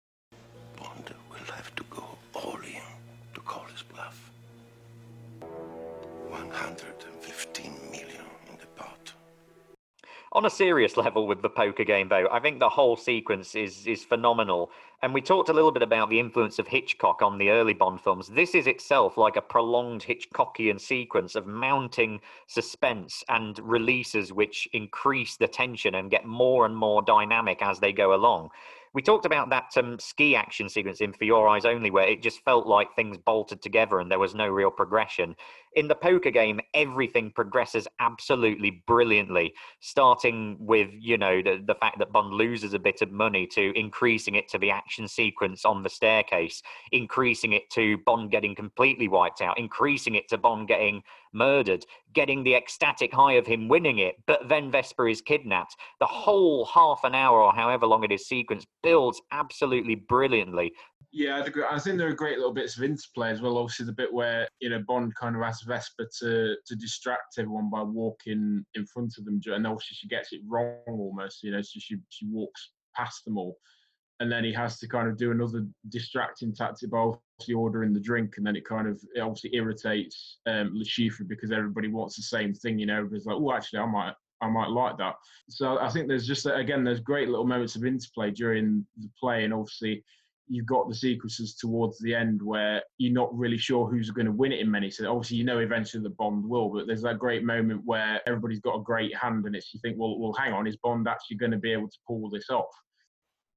On a serious level with the poker game though i think the whole sequence is is phenomenal. And we talked a little bit about the influence of hitchcock on the early bond films. This is itself like a prolonged hitchcockian sequence of mounting suspense and releases which increase the tension and get more and more dynamic as they go along. We talked about that um, ski action sequence in For Your Eyes Only, where it just felt like things bolted together and there was no real progression. In the poker game, everything progresses absolutely brilliantly, starting with, you know, the, the fact that Bond loses a bit of money to increasing it to the action sequence on the staircase, increasing it to Bond getting completely wiped out, increasing it to Bond getting murdered, getting the ecstatic high of him winning it, but then Vesper is kidnapped. The whole half an hour or however long it is sequence builds absolutely brilliantly. Yeah, I think there are great little bits of interplay as well. Obviously, the bit where you know Bond kind of asks Vesper to to distract everyone by walking in front of them, and obviously she gets it wrong almost. You know, so she she walks past them all and then he has to kind of do another distracting tactic by obviously ordering the drink, and then it kind of it obviously irritates um, Chiffre because everybody wants the same thing, you know. Everybody's like, oh, actually, I might, I might like that. So I think there's just again, there's great little moments of interplay during the play, and obviously you've got the sequences towards the end where you're not really sure who's going to win it in many. So obviously you know eventually the Bond will, but there's that great moment where everybody's got a great hand, and it's you think, well, well, hang on, is Bond actually going to be able to pull this off?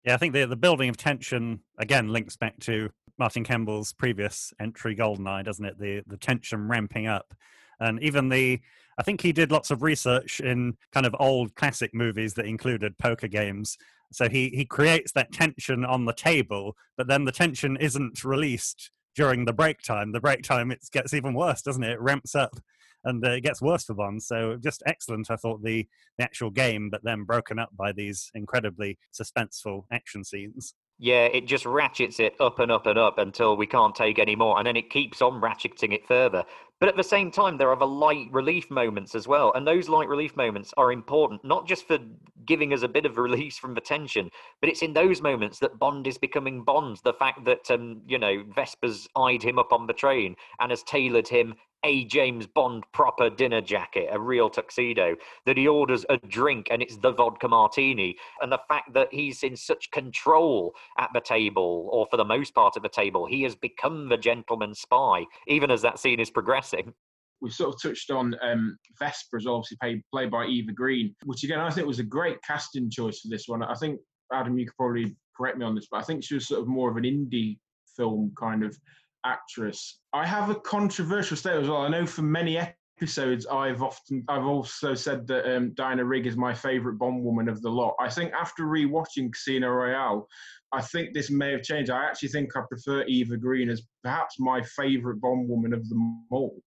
Yeah, I think the the building of tension again links back to Martin Campbell's previous entry, Goldeneye, doesn't it? The the tension ramping up, and even the I think he did lots of research in kind of old classic movies that included poker games. So he he creates that tension on the table, but then the tension isn't released during the break time. The break time it gets even worse, doesn't it? It ramps up and uh, it gets worse for Bond. So just excellent, I thought the the actual game, but then broken up by these incredibly suspenseful action scenes. Yeah, it just ratchets it up and up and up until we can't take any more, and then it keeps on ratcheting it further. But at the same time, there are the light relief moments as well, and those light relief moments are important not just for giving us a bit of release from the tension, but it's in those moments that Bond is becoming Bond. The fact that um, you know Vesper's eyed him up on the train and has tailored him a James Bond proper dinner jacket, a real tuxedo, that he orders a drink and it's the vodka martini, and the fact that he's in such control at the table, or for the most part at the table, he has become the gentleman spy, even as that scene is progressing. We sort of touched on um, Vesper as obviously played, played by Eva Green, which again I think was a great casting choice for this one. I think Adam, you could probably correct me on this, but I think she was sort of more of an indie film kind of actress. I have a controversial statement as well. I know for many episodes I've often I've also said that um, Diana Rigg is my favourite Bond woman of the lot. I think after rewatching Casino Royale, I think this may have changed. I actually think I prefer Eva Green as perhaps my favourite Bond woman of them all.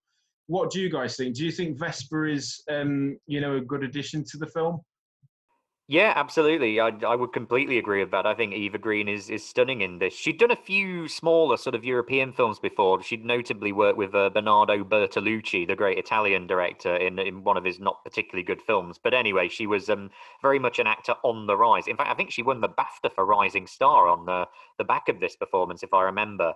What do you guys think? Do you think Vesper is, um, you know, a good addition to the film? Yeah, absolutely. I, I would completely agree with that. I think Eva Green is, is stunning in this. She'd done a few smaller sort of European films before. She'd notably worked with uh, Bernardo Bertolucci, the great Italian director, in, in one of his not particularly good films. But anyway, she was um, very much an actor on the rise. In fact, I think she won the BAFTA for Rising Star on the, the back of this performance, if I remember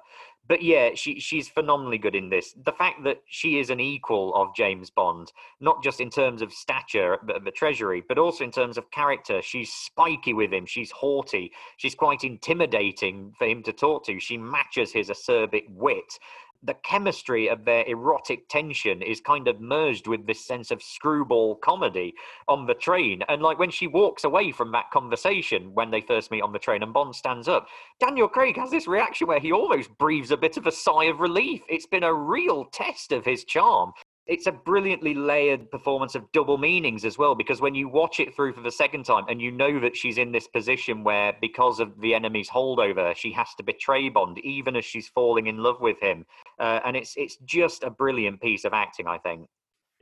but yeah, she she's phenomenally good in this. The fact that she is an equal of James Bond, not just in terms of stature at the Treasury, but also in terms of character. She's spiky with him. She's haughty. She's quite intimidating for him to talk to. She matches his acerbic wit, the chemistry of their erotic tension is kind of merged with this sense of screwball comedy on the train. And like when she walks away from that conversation when they first meet on the train and Bond stands up, Daniel Craig has this reaction where he almost breathes a bit of a sigh of relief. It's been a real test of his charm it's a brilliantly layered performance of double meanings as well because when you watch it through for the second time and you know that she's in this position where because of the enemy's holdover she has to betray bond even as she's falling in love with him uh, and it's it's just a brilliant piece of acting i think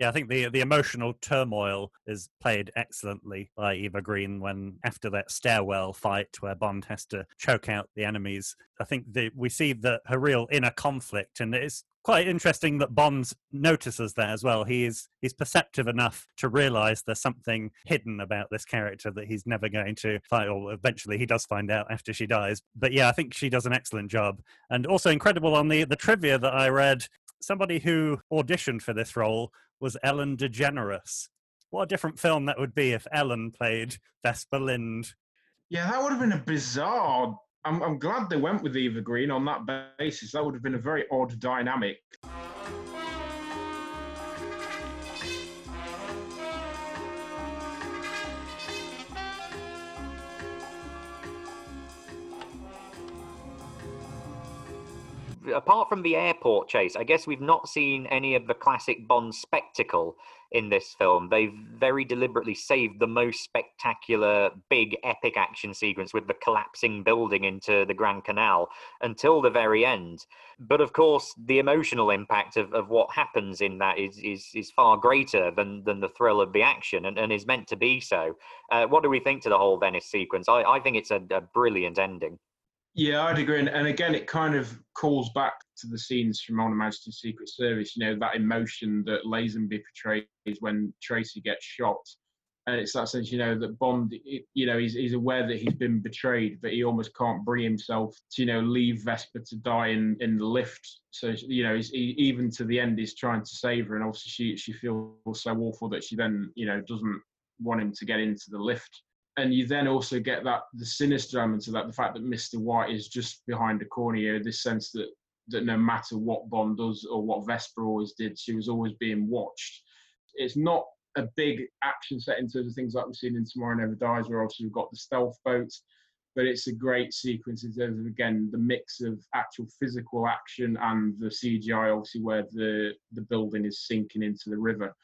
yeah, I think the the emotional turmoil is played excellently by Eva Green when after that stairwell fight where Bond has to choke out the enemies. I think we see the her real inner conflict, and it's quite interesting that Bond notices that as well. He is he's perceptive enough to realise there's something hidden about this character that he's never going to find, or eventually he does find out after she dies. But yeah, I think she does an excellent job, and also incredible on the the trivia that I read. Somebody who auditioned for this role was Ellen DeGeneres. What a different film that would be if Ellen played Vesper Lynd. Yeah, that would have been a bizarre I'm, I'm glad they went with Eva Green on that basis. That would have been a very odd dynamic. apart from the airport chase, I guess we've not seen any of the classic Bond spectacle in this film. They've very deliberately saved the most spectacular, big, epic action sequence with the collapsing building into the Grand Canal until the very end. But of course, the emotional impact of, of what happens in that is, is, is far greater than, than the thrill of the action and, and is meant to be so. Uh, what do we think to the whole Venice sequence? I, I think it's a, a brilliant ending. Yeah, I'd agree. And, again, it kind of calls back to the scenes from On Her Majesty's Secret Service, you know, that emotion that Lazenby portrays when Tracy gets shot. And it's that sense, you know, that Bond, you know, he's, he's aware that he's been betrayed, but he almost can't bring himself to, you know, leave Vesper to die in, in the lift. So, you know, he, even to the end, he's trying to save her. And obviously, she, she feels so awful that she then, you know, doesn't want him to get into the lift and you then also get that the sinister element of that, the fact that Mr. White is just behind the corner here, this sense that that no matter what Bond does or what Vesper always did, she was always being watched. It's not a big action set in terms of things like we've seen in Tomorrow Never Dies, where obviously we've got the stealth boats. but it's a great sequence in terms of again the mix of actual physical action and the CGI, obviously where the the building is sinking into the river.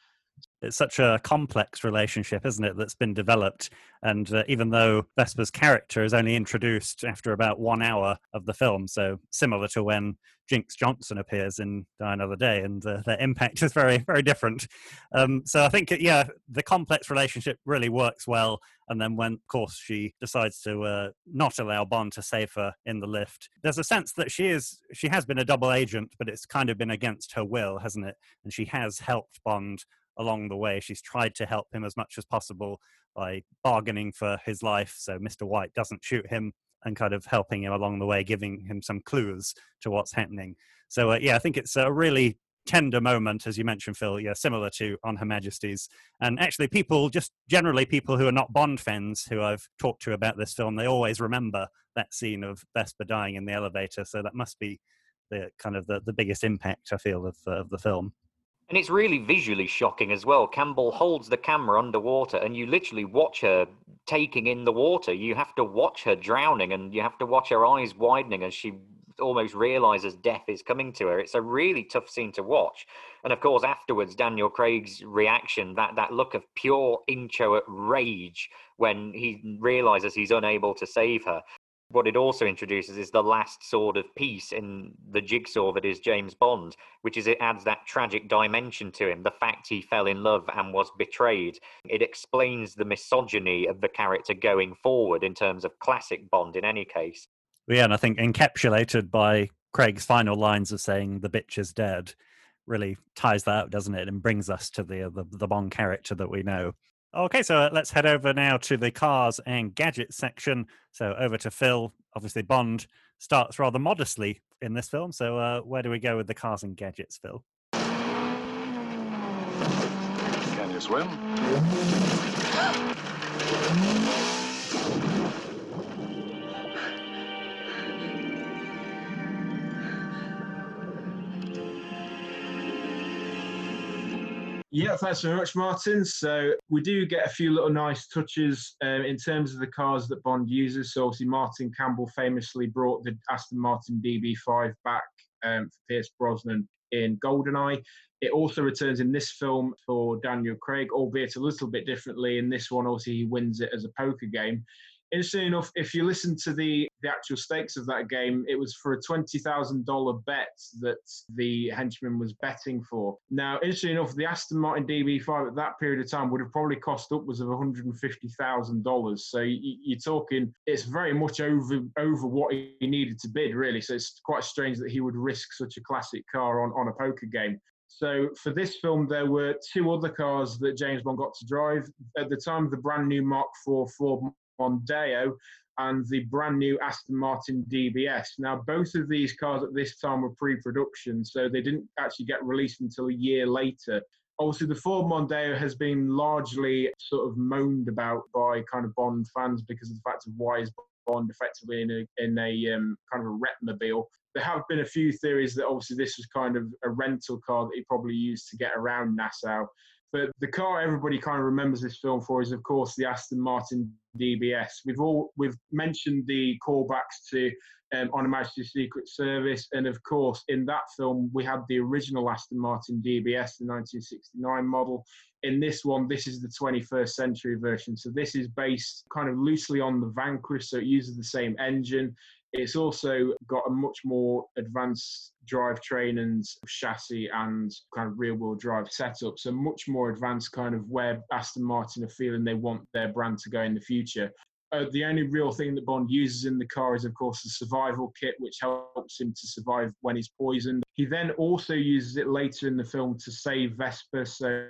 It's such a complex relationship, isn't it, that's been developed. And uh, even though Vesper's character is only introduced after about one hour of the film, so similar to when Jinx Johnson appears in Die Another Day, and uh, their impact is very, very different. Um, so I think, yeah, the complex relationship really works well. And then when, of course, she decides to uh, not allow Bond to save her in the lift, there's a sense that she is she has been a double agent, but it's kind of been against her will, hasn't it? And she has helped Bond along the way. She's tried to help him as much as possible by bargaining for his life so Mr. White doesn't shoot him and kind of helping him along the way, giving him some clues to what's happening. So, uh, yeah, I think it's a really tender moment, as you mentioned, Phil, yeah, similar to On Her Majesty's. And actually, people, just generally people who are not Bond fans who I've talked to about this film, they always remember that scene of Vesper dying in the elevator. So that must be the kind of the, the biggest impact I feel of, uh, of the film. And it's really visually shocking as well. Campbell holds the camera underwater and you literally watch her taking in the water. You have to watch her drowning and you have to watch her eyes widening as she almost realizes death is coming to her. It's a really tough scene to watch. And of course, afterwards, Daniel Craig's reaction, that, that look of pure inchoate rage when he realizes he's unable to save her. What it also introduces is the last sort of piece in the jigsaw that is James Bond, which is it adds that tragic dimension to him, the fact he fell in love and was betrayed. It explains the misogyny of the character going forward in terms of classic Bond in any case. Yeah, and I think encapsulated by Craig's final lines of saying the bitch is dead really ties that up, doesn't it? And brings us to the the, the Bond character that we know. Okay, so uh, let's head over now to the cars and gadgets section. So over to Phil. Obviously, Bond starts rather modestly in this film. So uh, where do we go with the cars and gadgets, Phil? Can you swim? Yeah, thanks very much, Martin. So we do get a few little nice touches um, in terms of the cars that Bond uses. So obviously, Martin Campbell famously brought the Aston Martin DB5 back um, for Pierce Brosnan in Goldeneye. It also returns in this film for Daniel Craig, albeit a little bit differently. In this one, obviously, he wins it as a poker game interesting enough, if you listen to the, the actual stakes of that game, it was for a $20,000 bet that the henchman was betting for. Now, interesting enough, the Aston Martin DB5 at that period of time would have probably cost upwards of $150,000. So you, are talking, it's very much over over what he needed to bid, really. So it's quite strange that he would risk such a classic car on, on a poker game. So for this film, there were two other cars that James Bond got to drive. At the time, the brand new Mark IV Ford Mondeo and the brand new Aston Martin DBS. Now, both of these cars at this time were pre production, so they didn't actually get released until a year later. Obviously, the Ford Mondeo has been largely sort of moaned about by kind of Bond fans because of the fact of why is Bond effectively in a, in a um, kind of a retmobile. There have been a few theories that obviously this was kind of a rental car that he probably used to get around Nassau. But the car everybody kind of remembers this film for is, of course, the Aston Martin DBS. We've all we've mentioned the callbacks to um, On Her Majesty's Secret Service, and of course, in that film we had the original Aston Martin DBS, the 1969 model. In this one, this is the 21st century version. So this is based kind of loosely on the Vanquish, so it uses the same engine. It's also got a much more advanced drivetrain and chassis and kind of rear wheel drive setup. So much more advanced kind of where Aston Martin are feeling they want their brand to go in the future. Uh, the only real thing that Bond uses in the car is, of course, the survival kit, which helps him to survive when he's poisoned. He then also uses it later in the film to save Vesper. So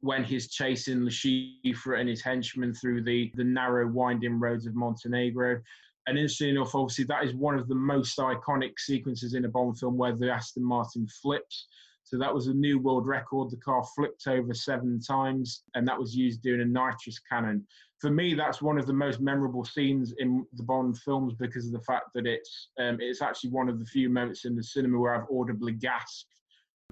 when he's chasing Le Chiffre and his henchmen through the, the narrow, winding roads of Montenegro. And interesting enough, obviously, that is one of the most iconic sequences in a Bond film where the Aston Martin flips. So that was a new world record. The car flipped over seven times, and that was used during a nitrous cannon. For me, that's one of the most memorable scenes in the Bond films because of the fact that it's um, it's actually one of the few moments in the cinema where I've audibly gasped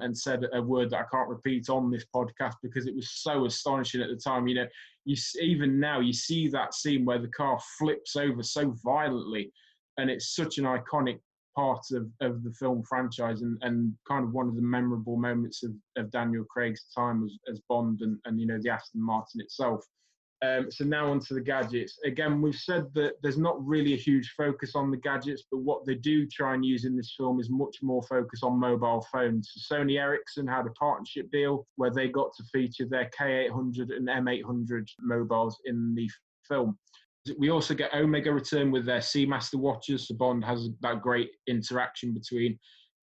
and said a word that I can't repeat on this podcast because it was so astonishing at the time. You know, you even now you see that scene where the car flips over so violently, and it's such an iconic part of, of the film franchise and, and kind of one of the memorable moments of, of Daniel Craig's time as, as Bond and, and you know the Aston Martin itself. Um, so now onto the gadgets. Again, we've said that there's not really a huge focus on the gadgets, but what they do try and use in this film is much more focus on mobile phones. So Sony Ericsson had a partnership deal where they got to feature their K800 and M800 mobiles in the film. We also get Omega return with their Seamaster watches. So Bond has that great interaction between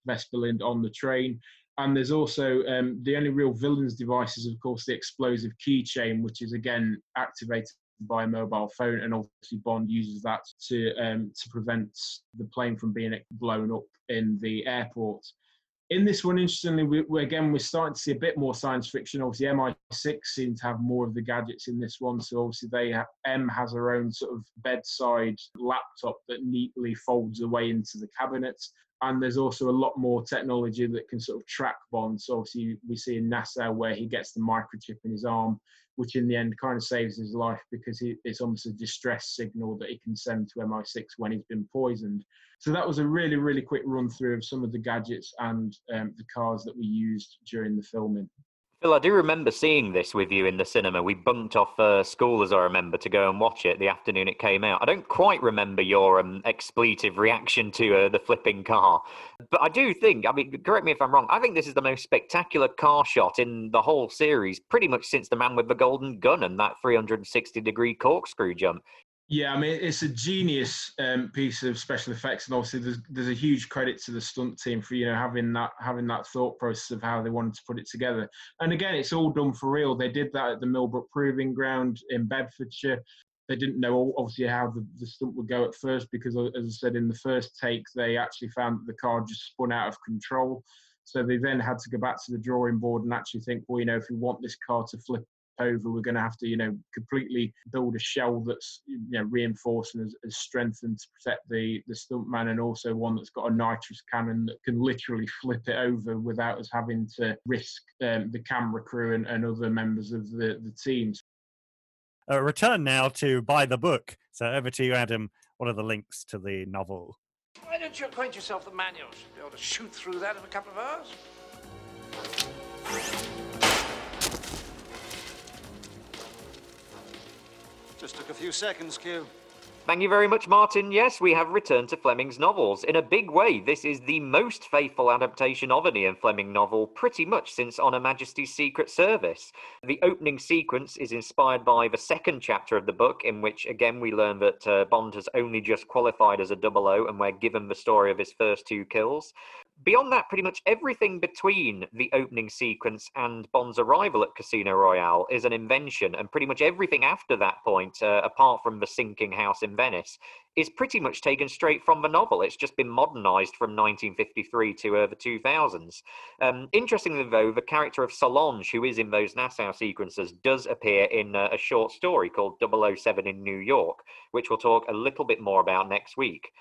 Vesper Lynd on the train. And there's also um, the only real villain's device is, of course, the explosive keychain, which is again activated by a mobile phone, and obviously Bond uses that to um, to prevent the plane from being blown up in the airport. In this one, interestingly, we, we, again we're starting to see a bit more science fiction. Obviously, MI6 seems to have more of the gadgets in this one, so obviously they M has her own sort of bedside laptop that neatly folds away into the cabinet and there's also a lot more technology that can sort of track Bond. So obviously we see in Nassau where he gets the microchip in his arm, which in the end kind of saves his life because he, it's almost a distress signal that he can send to MI6 when he's been poisoned. So that was a really, really quick run through of some of the gadgets and um, the cars that we used during the filming. Phil, I do remember seeing this with you in the cinema. We bunked off uh, school, as I remember, to go and watch it the afternoon it came out. I don't quite remember your um, expletive reaction to uh, the flipping car, but I do think, I mean, correct me if I'm wrong, I think this is the most spectacular car shot in the whole series, pretty much since The Man with the Golden Gun and that 360 degree corkscrew jump. Yeah, I mean it's a genius um, piece of special effects, and obviously there's there's a huge credit to the stunt team for you know having that having that thought process of how they wanted to put it together. And again, it's all done for real. They did that at the Millbrook Proving Ground in Bedfordshire. They didn't know obviously how the, the stunt would go at first because, as I said, in the first take they actually found that the car just spun out of control. So they then had to go back to the drawing board and actually think, well, you know, if we want this car to flip over. We're going to have to, you know, completely build a shell that's, you know, reinforced and is, strengthened to protect the the stuntman, and also one that's got a nitrous cannon that can literally flip it over without us having to risk um, the camera crew and, and other members of the the teams. Uh, return now to buy the book. So over to you, Adam. What are the links to the novel? Why don't you acquaint yourself with the manuals? You'll be able to shoot through that in a couple of hours. Just took a few seconds, Q. Thank you very much, Martin. Yes, we have returned to Fleming's novels. In a big way, this is the most faithful adaptation of an Ian Fleming novel, pretty much since On Her Majesty's Secret Service. The opening sequence is inspired by the second chapter of the book, in which, again, we learn that uh, Bond has only just qualified as a double O, and we're given the story of his first two kills beyond that, pretty much everything between the opening sequence and Bond's arrival at Casino Royale is an invention, and pretty much everything after that point, uh, apart from the sinking house in Venice, is pretty much taken straight from the novel. It's just been modernized from 1953 to uh, the 2000s. Um, interestingly, though, the character of Solange, who is in those Nassau sequences, does appear in uh, a short story called 007 in New York, which we'll talk a little bit more about next week.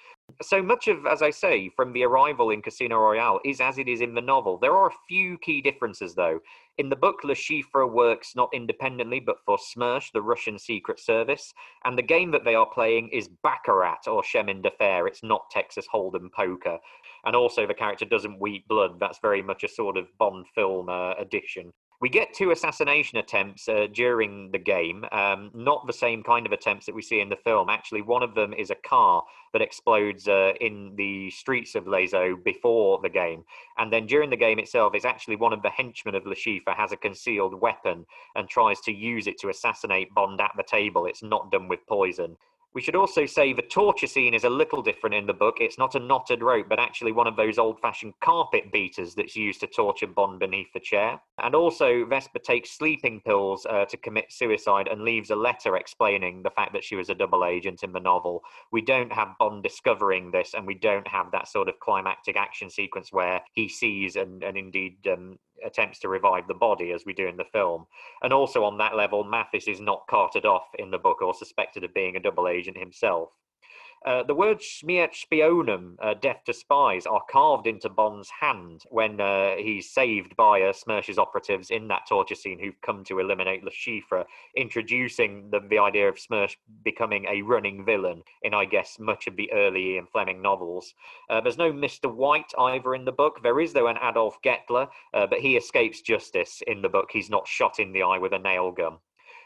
So much of, as I say, from the arrival in Casino Royale is as it is in the novel. There are a few key differences, though. In the book, Le Chiffre works not independently, but for Smersh, the Russian secret service. And the game that they are playing is Baccarat or Chemin de Fer. It's not Texas Hold'em poker. And also, the character doesn't weep blood. That's very much a sort of Bond film uh, addition. We get two assassination attempts uh, during the game, um, not the same kind of attempts that we see in the film. Actually, one of them is a car that explodes uh, in the streets of Eaux before the game. And then during the game itself, it's actually one of the henchmen of Chiffre has a concealed weapon and tries to use it to assassinate Bond at the table. It's not done with poison. We should also say the torture scene is a little different in the book. It's not a knotted rope, but actually one of those old fashioned carpet beaters that's used to torture Bond beneath the chair. And also, Vesper takes sleeping pills uh, to commit suicide and leaves a letter explaining the fact that she was a double agent in the novel. We don't have Bond discovering this, and we don't have that sort of climactic action sequence where he sees and, and indeed um, attempts to revive the body as we do in the film. And also on that level, Mathis is not carted off in the book or suspected of being a double agent himself. Uh, the words Smiert Spionum, uh, death to spies, are carved into Bond's hand when uh, he's saved by uh, operatives in that torture scene who've come to eliminate Le Chiffre, introducing the, the idea of Smersh becoming a running villain in, I guess, much of the early Ian Fleming novels. Uh, there's no Mr. White either in the book. There is, though, an Adolf Gettler, uh, but he escapes justice in the book. He's not shot in the eye with a nail gun.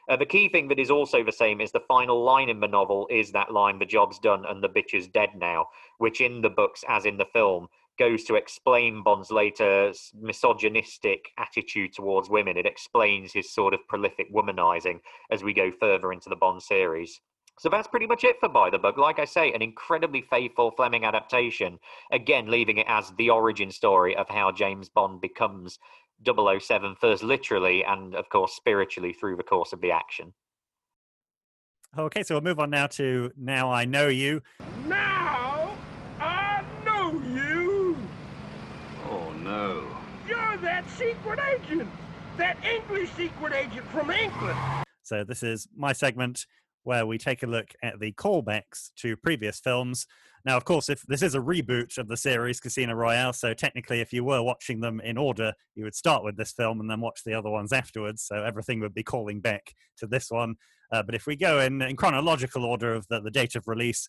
Uh, the key thing that is also the same is the final line in the novel is that line, the job's done and the bitch is dead now, which in the books, as in the film, goes to explain Bond's later misogynistic attitude towards women. It explains his sort of prolific womanizing as we go further into the Bond series. So that's pretty much it for By the Book. Like I say, an incredibly faithful Fleming adaptation. Again, leaving it as the origin story of how James Bond becomes 007 first literally and of course spiritually through the course of the action. Okay, so we'll move on now to Now I Know You. Now I know you. Oh, no. You're that secret agent. That English secret agent from England. So this is my segment where we take a look at the callbacks to previous films. Now, of course, if this is a reboot of the series Casino Royale, so technically, if you were watching them in order, you would start with this film and then watch the other ones afterwards. So everything would be calling back to this one. Uh, but if we go in, in chronological order of the, the date of release,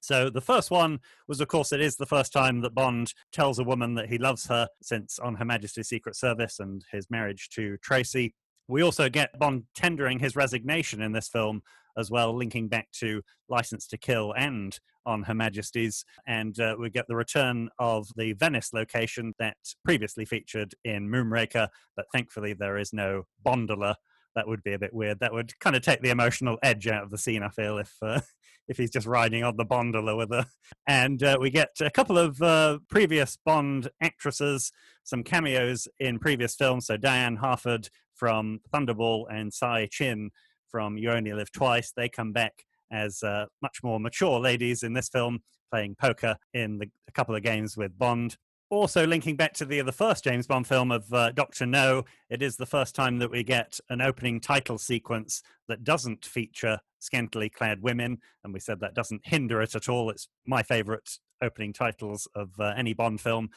so the first one was, of course, it is the first time that Bond tells a woman that he loves her since on Her Majesty's Secret Service and his marriage to Tracy. We also get Bond tendering his resignation in this film as well, linking back to License to Kill and on Her Majesty's. And uh, we get the return of the Venice location that previously featured in Moonraker, but thankfully there is no Bondola. That would be a bit weird. That would kind of take the emotional edge out of the scene. I feel if uh, if he's just riding on the Bondola with her. And uh, we get a couple of uh, previous Bond actresses, some cameos in previous films. So Diane Hartford from Thunderball and Tsai Chin from You Only Live Twice. They come back as uh, much more mature ladies in this film, playing poker in the, a couple of games with Bond. Also, linking back to the the first James Bond film of uh, Doctor No, it is the first time that we get an opening title sequence that doesn't feature scantily clad women, and we said that doesn't hinder it at all. It's my favourite opening titles of uh, any Bond film.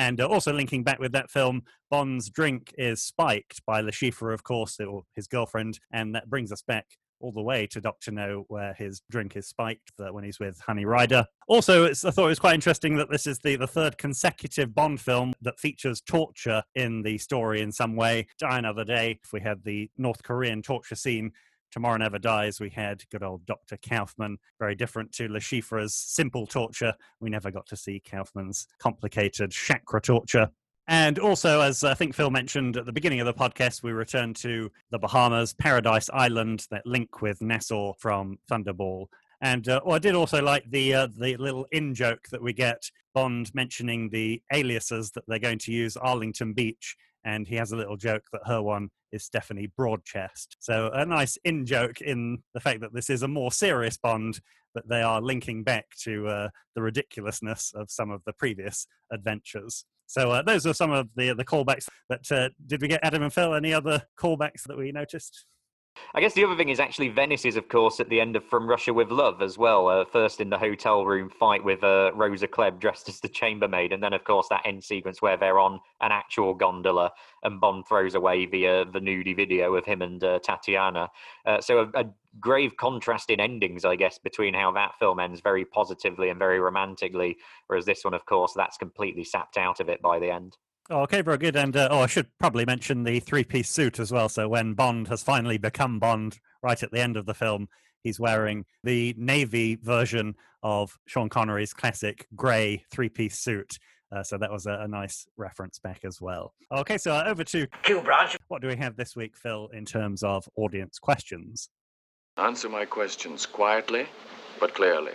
And uh, also linking back with that film, Bond's drink is spiked by Le Chiffre, of course, or his girlfriend, and that brings us back all the way to Doctor No, where his drink is spiked when he's with Honey Rider. Also, I thought it was quite interesting that this is the, the third consecutive Bond film that features torture in the story in some way. Die Another Day, if we had the North Korean torture scene. Tomorrow Never Dies, we had good old Dr. Kaufman, very different to Le Chiffre's simple torture. We never got to see Kaufman's complicated chakra torture. And also, as I think Phil mentioned at the beginning of the podcast, we return to the Bahamas, Paradise Island, that link with Nassau from Thunderball. And uh, well, I did also like the uh, the little in joke that we get Bond mentioning the aliases that they're going to use Arlington Beech, and he has a little joke that her one is Stephanie Broadchest. So a nice in joke in the fact that this is a more serious Bond, but they are linking back to uh, the ridiculousness of some of the previous adventures. So uh, those are some of the the callbacks. But uh, did we get Adam and Phil any other callbacks that we noticed? I guess the other thing is actually Venice is, of course, at the end of From Russia with Love as well. Uh, first in the hotel room fight with uh, Rosa Klebb dressed as the chambermaid, and then, of course, that end sequence where they're on an actual gondola and Bond throws away the uh, the nudie video of him and uh, Tatiana. Uh, so a, a, grave contrast in endings, I guess, between how that film ends very positively and very romantically, whereas this one, of course, that's completely sapped out of it by the end. Oh, okay, very good. And uh, oh, I should probably mention the three-piece suit as well. So when Bond has finally become Bond, right at the end of the film, he's wearing the navy version of Sean Connery's classic grey three-piece suit. Uh, so that was a, a, nice reference back as well. Okay, so uh, over to Q Branch. What do we have this week, Phil, in terms of audience questions? Answer my questions quietly but clearly.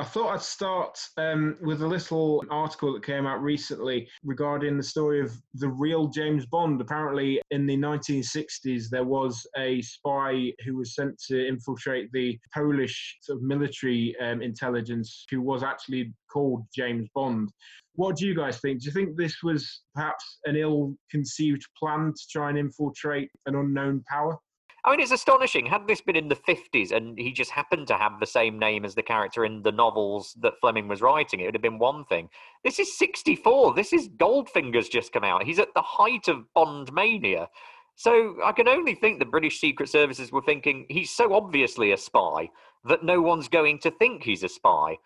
I thought I'd start um, with a little article that came out recently regarding the story of the real James Bond. Apparently, in the 1960s, there was a spy who was sent to infiltrate the Polish sort of military um, intelligence who was actually called James Bond. What do you guys think? Do you think this was perhaps an ill conceived plan to try and infiltrate an unknown power? I mean, it's astonishing. Had this been in the 50s and he just happened to have the same name as the character in the novels that Fleming was writing, it would have been one thing. This is 64. This is Goldfinger's just come out. He's at the height of Bond mania. So I can only think the British Secret Services were thinking he's so obviously a spy that no one's going to think he's a spy.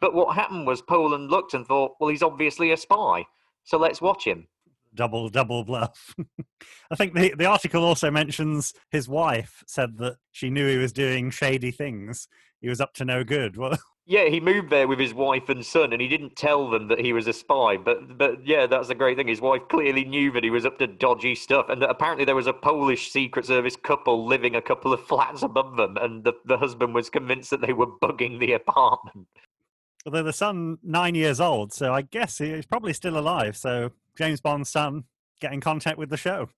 But what happened was Poland looked and thought, well, he's obviously a spy. So let's watch him double double bluff. I think the the article also mentions his wife said that she knew he was doing shady things. He was up to no good. Well, yeah, he moved there with his wife and son, and he didn't tell them that he was a spy. But but yeah, that's the great thing. His wife clearly knew that he was up to dodgy stuff, and that apparently there was a Polish Secret Service couple living a couple of flats above them, and the the husband was convinced that they were bugging the apartment. Although the son nine years old, so I guess he's probably still alive. So James Bond's son get in contact with the show.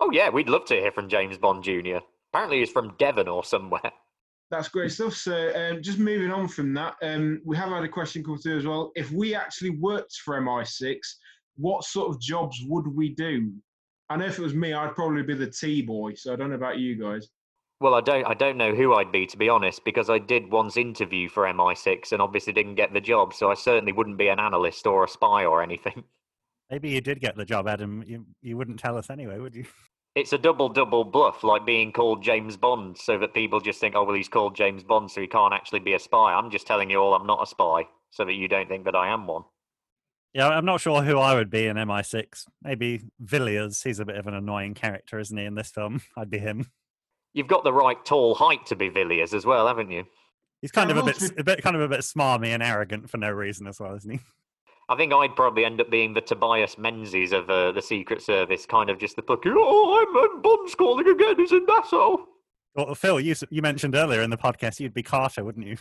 Oh yeah, we'd love to hear from James Bond Jr. Apparently, he's from Devon or somewhere. That's great stuff. So, um, just moving on from that, um, we have had a question come through as well. If we actually worked for MI6, what sort of jobs would we do? I know if it was me, I'd probably be the T boy. So I don't know about you guys. Well, I don't. I don't know who I'd be to be honest, because I did once interview for MI6 and obviously didn't get the job. So I certainly wouldn't be an analyst or a spy or anything. Maybe you did get the job, Adam. You you wouldn't tell us anyway, would you? It's a double double bluff, like being called James Bond, so that people just think, oh well, he's called James Bond, so he can't actually be a spy. I'm just telling you all, I'm not a spy, so that you don't think that I am one. Yeah, I'm not sure who I would be in MI6. Maybe Villiers. He's a bit of an annoying character, isn't he? In this film, I'd be him. You've got the right tall height to be Villiers as well, haven't you? He's kind of a bit, a bit, kind of a bit smarmy and arrogant for no reason as well, isn't he? I think I'd probably end up being the Tobias Menzies of uh, the Secret Service, kind of just the fucking, oh, I'm, I'm Bond's calling again, he's in Nassau. Well, Phil, you, you mentioned earlier in the podcast you'd be Carter, wouldn't you?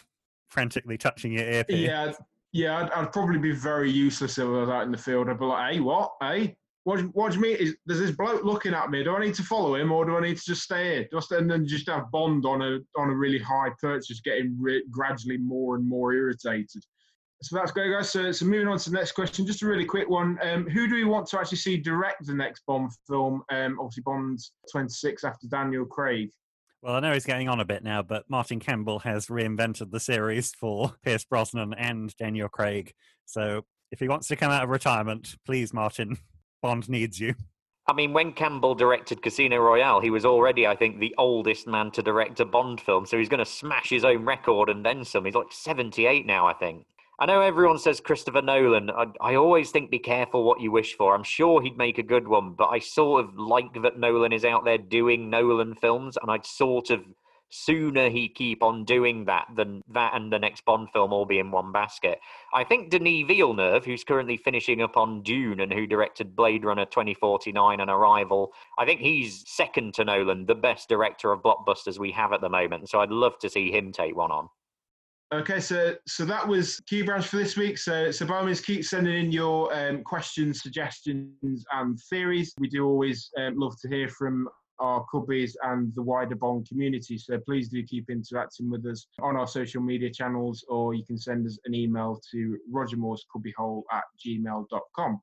Frantically touching your earpiece. Yeah, yeah, I'd, I'd, probably be very useless if I was out in the field. I'd be like, hey, what? Hey, what, what do you mean? Is, there's this bloke looking at me. Do I need to follow him or do I need to just stay here? Just and then just have Bond on a on a really high perch, just getting re- gradually more and more irritated. So that's great, guys. So, so moving on to the next question, just a really quick one. Um, who do we want to actually see direct the next Bond film? Um, obviously, Bond 26 after Daniel Craig. Well, I know he's getting on a bit now, but Martin Campbell has reinvented the series for Pierce Brosnan and Daniel Craig. So if he wants to come out of retirement, please, Martin, Bond needs you. I mean, when Campbell directed Casino Royale, he was already, I think, the oldest man to direct a Bond film. So he's going to smash his own record and then some. He's like 78 now, I think. I know everyone says Christopher Nolan. I, I, always think be careful what you wish for. I'm sure he'd make a good one, but I sort of like that Nolan is out there doing Nolan films, and I'd sort of sooner he keep on doing that than that and the next Bond film all be in one basket. I think Denis Villeneuve, who's currently finishing up on Dune and who directed Blade Runner 2049 and Arrival, I think he's second to Nolan, the best director of blockbusters we have at the moment. So I'd love to see him take one on. Okay, so so that was Q Branch for this week. So so by means, keep sending in your um, questions, suggestions, and theories. We do always um, love to hear from our cubbies and the wider Bond community. So please do keep interacting with us on our social media channels, or you can send us an email to rogermoorescubbyhole at gmail.com.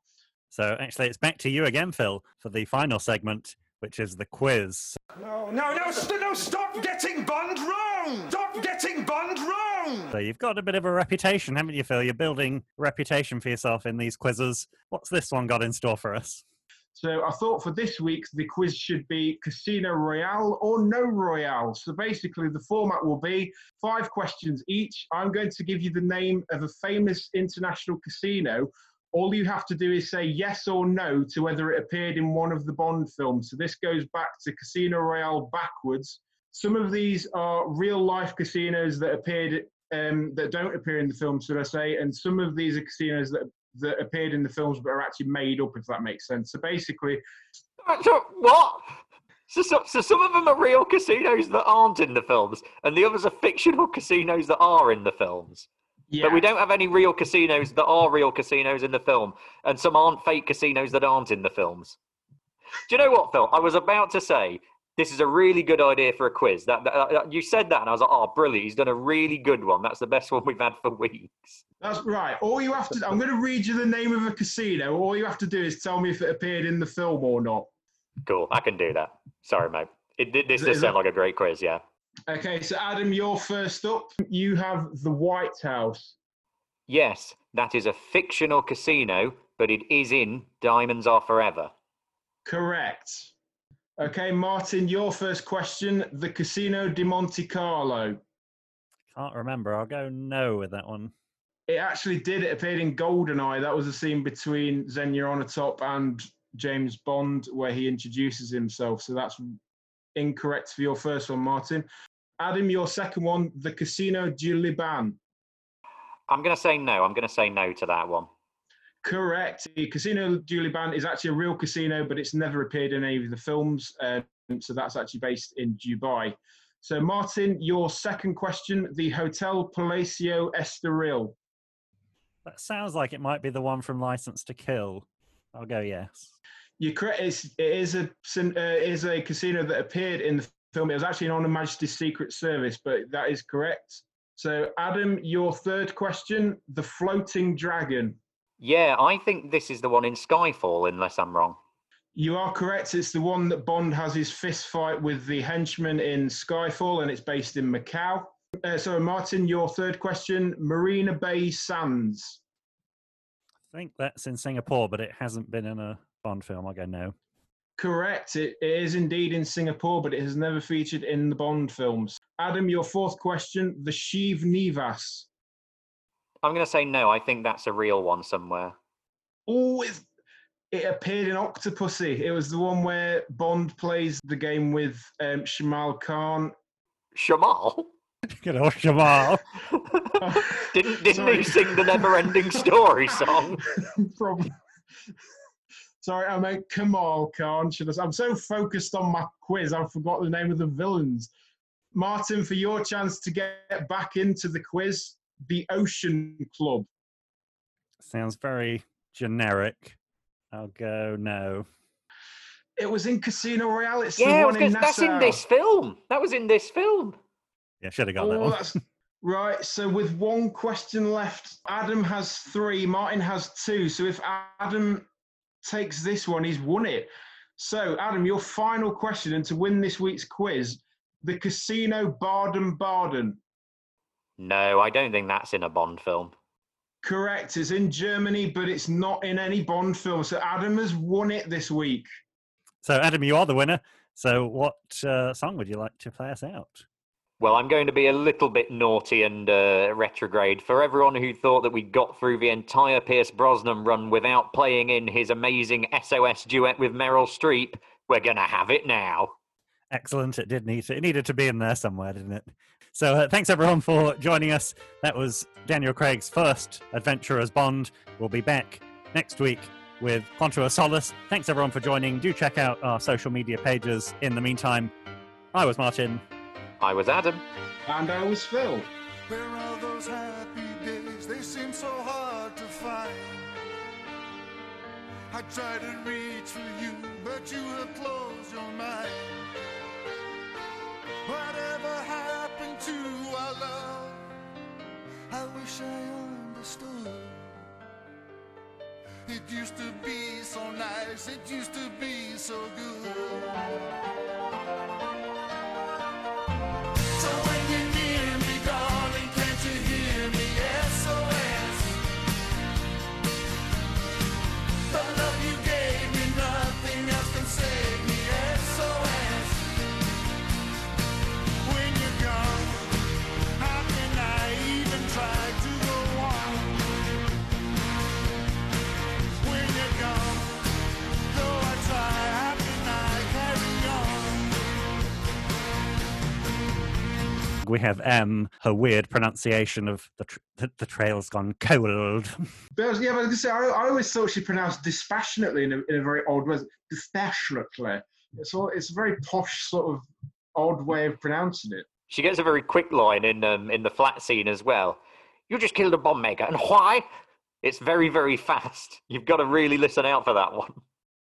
So actually, it's back to you again, Phil, for the final segment, which is the quiz. No, no, no, no, stop getting Bond wrong! Stop getting Bond wrong! So you've got a bit of a reputation, haven't you, Phil? You're building a reputation for yourself in these quizzes. What's this one got in store for us? So I thought for this week the quiz should be Casino Royale or No Royale. So basically the format will be five questions each. I'm going to give you the name of a famous international casino. All you have to do is say yes or no to whether it appeared in one of the Bond films. So this goes back to Casino Royale backwards. Some of these are real life casinos that appeared um, that don't appear in the film, should I say, and some of these are casinos that that appeared in the films but are actually made up, if that makes sense. So basically, what? So, so, so, some of them are real casinos that aren't in the films, and the others are fictional casinos that are in the films. Yeah. But we don't have any real casinos that are real casinos in the film, and some aren't fake casinos that aren't in the films. Do you know what, Phil? I was about to say this is a really good idea for a quiz. That, that, that, you said that, and I was like, "Oh, brilliant! He's done a really good one. That's the best one we've had for weeks." That's right. All you have to, I'm going to read you the name of a casino. All you have to do is tell me if it appeared in the film or not. Cool. I can do that. Sorry, mate. It, this Is- does sound that- like a great quiz, yeah. Okay, so Adam, you're first up. You have the White House. Yes, that is a fictional casino, but it is in Diamonds Are Forever. Correct. Okay, Martin, your first question. The Casino di Monte Carlo. Can't remember. I'll go no with that one. It actually did. It appeared in Goldeneye. That was a scene between Xenia top and James Bond where he introduces himself. So that's incorrect for your first one, Martin. Adam, your second one, the Casino du Liban. I'm going to say no. I'm going to say no to that one. Correct. The Casino du Liban is actually a real casino, but it's never appeared in any of the films. Um, so that's actually based in Dubai. So, Martin, your second question, the Hotel Palacio Estoril. That sounds like it might be the one from License to Kill. I'll go yes. You're correct. It's, it is a cin- uh, it is a casino that appeared in the film. It was actually on Her Majesty's Secret Service, but that is correct. So, Adam, your third question, the Floating Dragon. Yeah, I think this is the one in Skyfall, unless I'm wrong. You are correct. It's the one that Bond has his fist fight with the henchman in Skyfall, and it's based in Macau. Uh, so, Martin, your third question Marina Bay Sands. I think that's in Singapore, but it hasn't been in a Bond film. I'll go no. Correct. It, it is indeed in Singapore, but it has never featured in the Bond films. Adam, your fourth question the Shiv Nivas. I'm going to say no. I think that's a real one somewhere. Oh, it, it appeared in Octopussy. It was the one where Bond plays the game with um, Shamal Khan. Shamal? Good old Limahl. Didn't didn't Sorry. he sing the never-ending story song? Problem. Sorry, I meant Kamal Khan. Should I, I'm so focused on my quiz, I forgot the name of the villains. Martin, for your chance to get back into the quiz, the Ocean Club. Sounds very generic. I'll go no. It was in Casino Royale. It's the yeah, I was in that's in this film. That was in this film. Yeah, should have got oh, that Oh, one. that's- right. So with one question left, Adam has three. Martin has two. So if Adam takes this one, he's won it. So Adam, your final question, and to win this week's quiz, the Casino Baden Baden. No, I don't think that's in a Bond film. Correct. It's in Germany, but it's not in any Bond film. So Adam has won it this week. So, Adam, you are the winner. So, what uh, song would you like to play us out? Well, I'm going to be a little bit naughty and uh, retrograde. For everyone who thought that we got through the entire Pierce Brosnan run without playing in his amazing SOS duet with Meryl Streep, we're going to have it now. Excellent. It did need to, it needed to be in there somewhere, didn't it? So, uh, thanks everyone for joining us. That was Daniel Craig's first adventure as Bond. We'll be back next week with Quantum of Solace. Thanks everyone for joining. Do check out our social media pages. In the meantime, I was Martin. I was Adam. And I was Phil. Where are those happy days? They seem so hard to find. I try to reach for you, but you have closed your mind. Whatever happened to our love? I wish I understood. It used to be so nice, it used to be so good. We have M, her weird pronunciation of the, tr- the, the trail's gone cold. But I was- yeah, but I, was gonna say, I, I always thought she pronounced dispassionately in a, in a very odd way. Dispassionately. It's, all, it's a very posh, sort of odd way of pronouncing it. She gets a very quick line in um, in the flat scene as well. You just killed a bomb maker, and why? It's very very fast. You've got to really listen out for that one.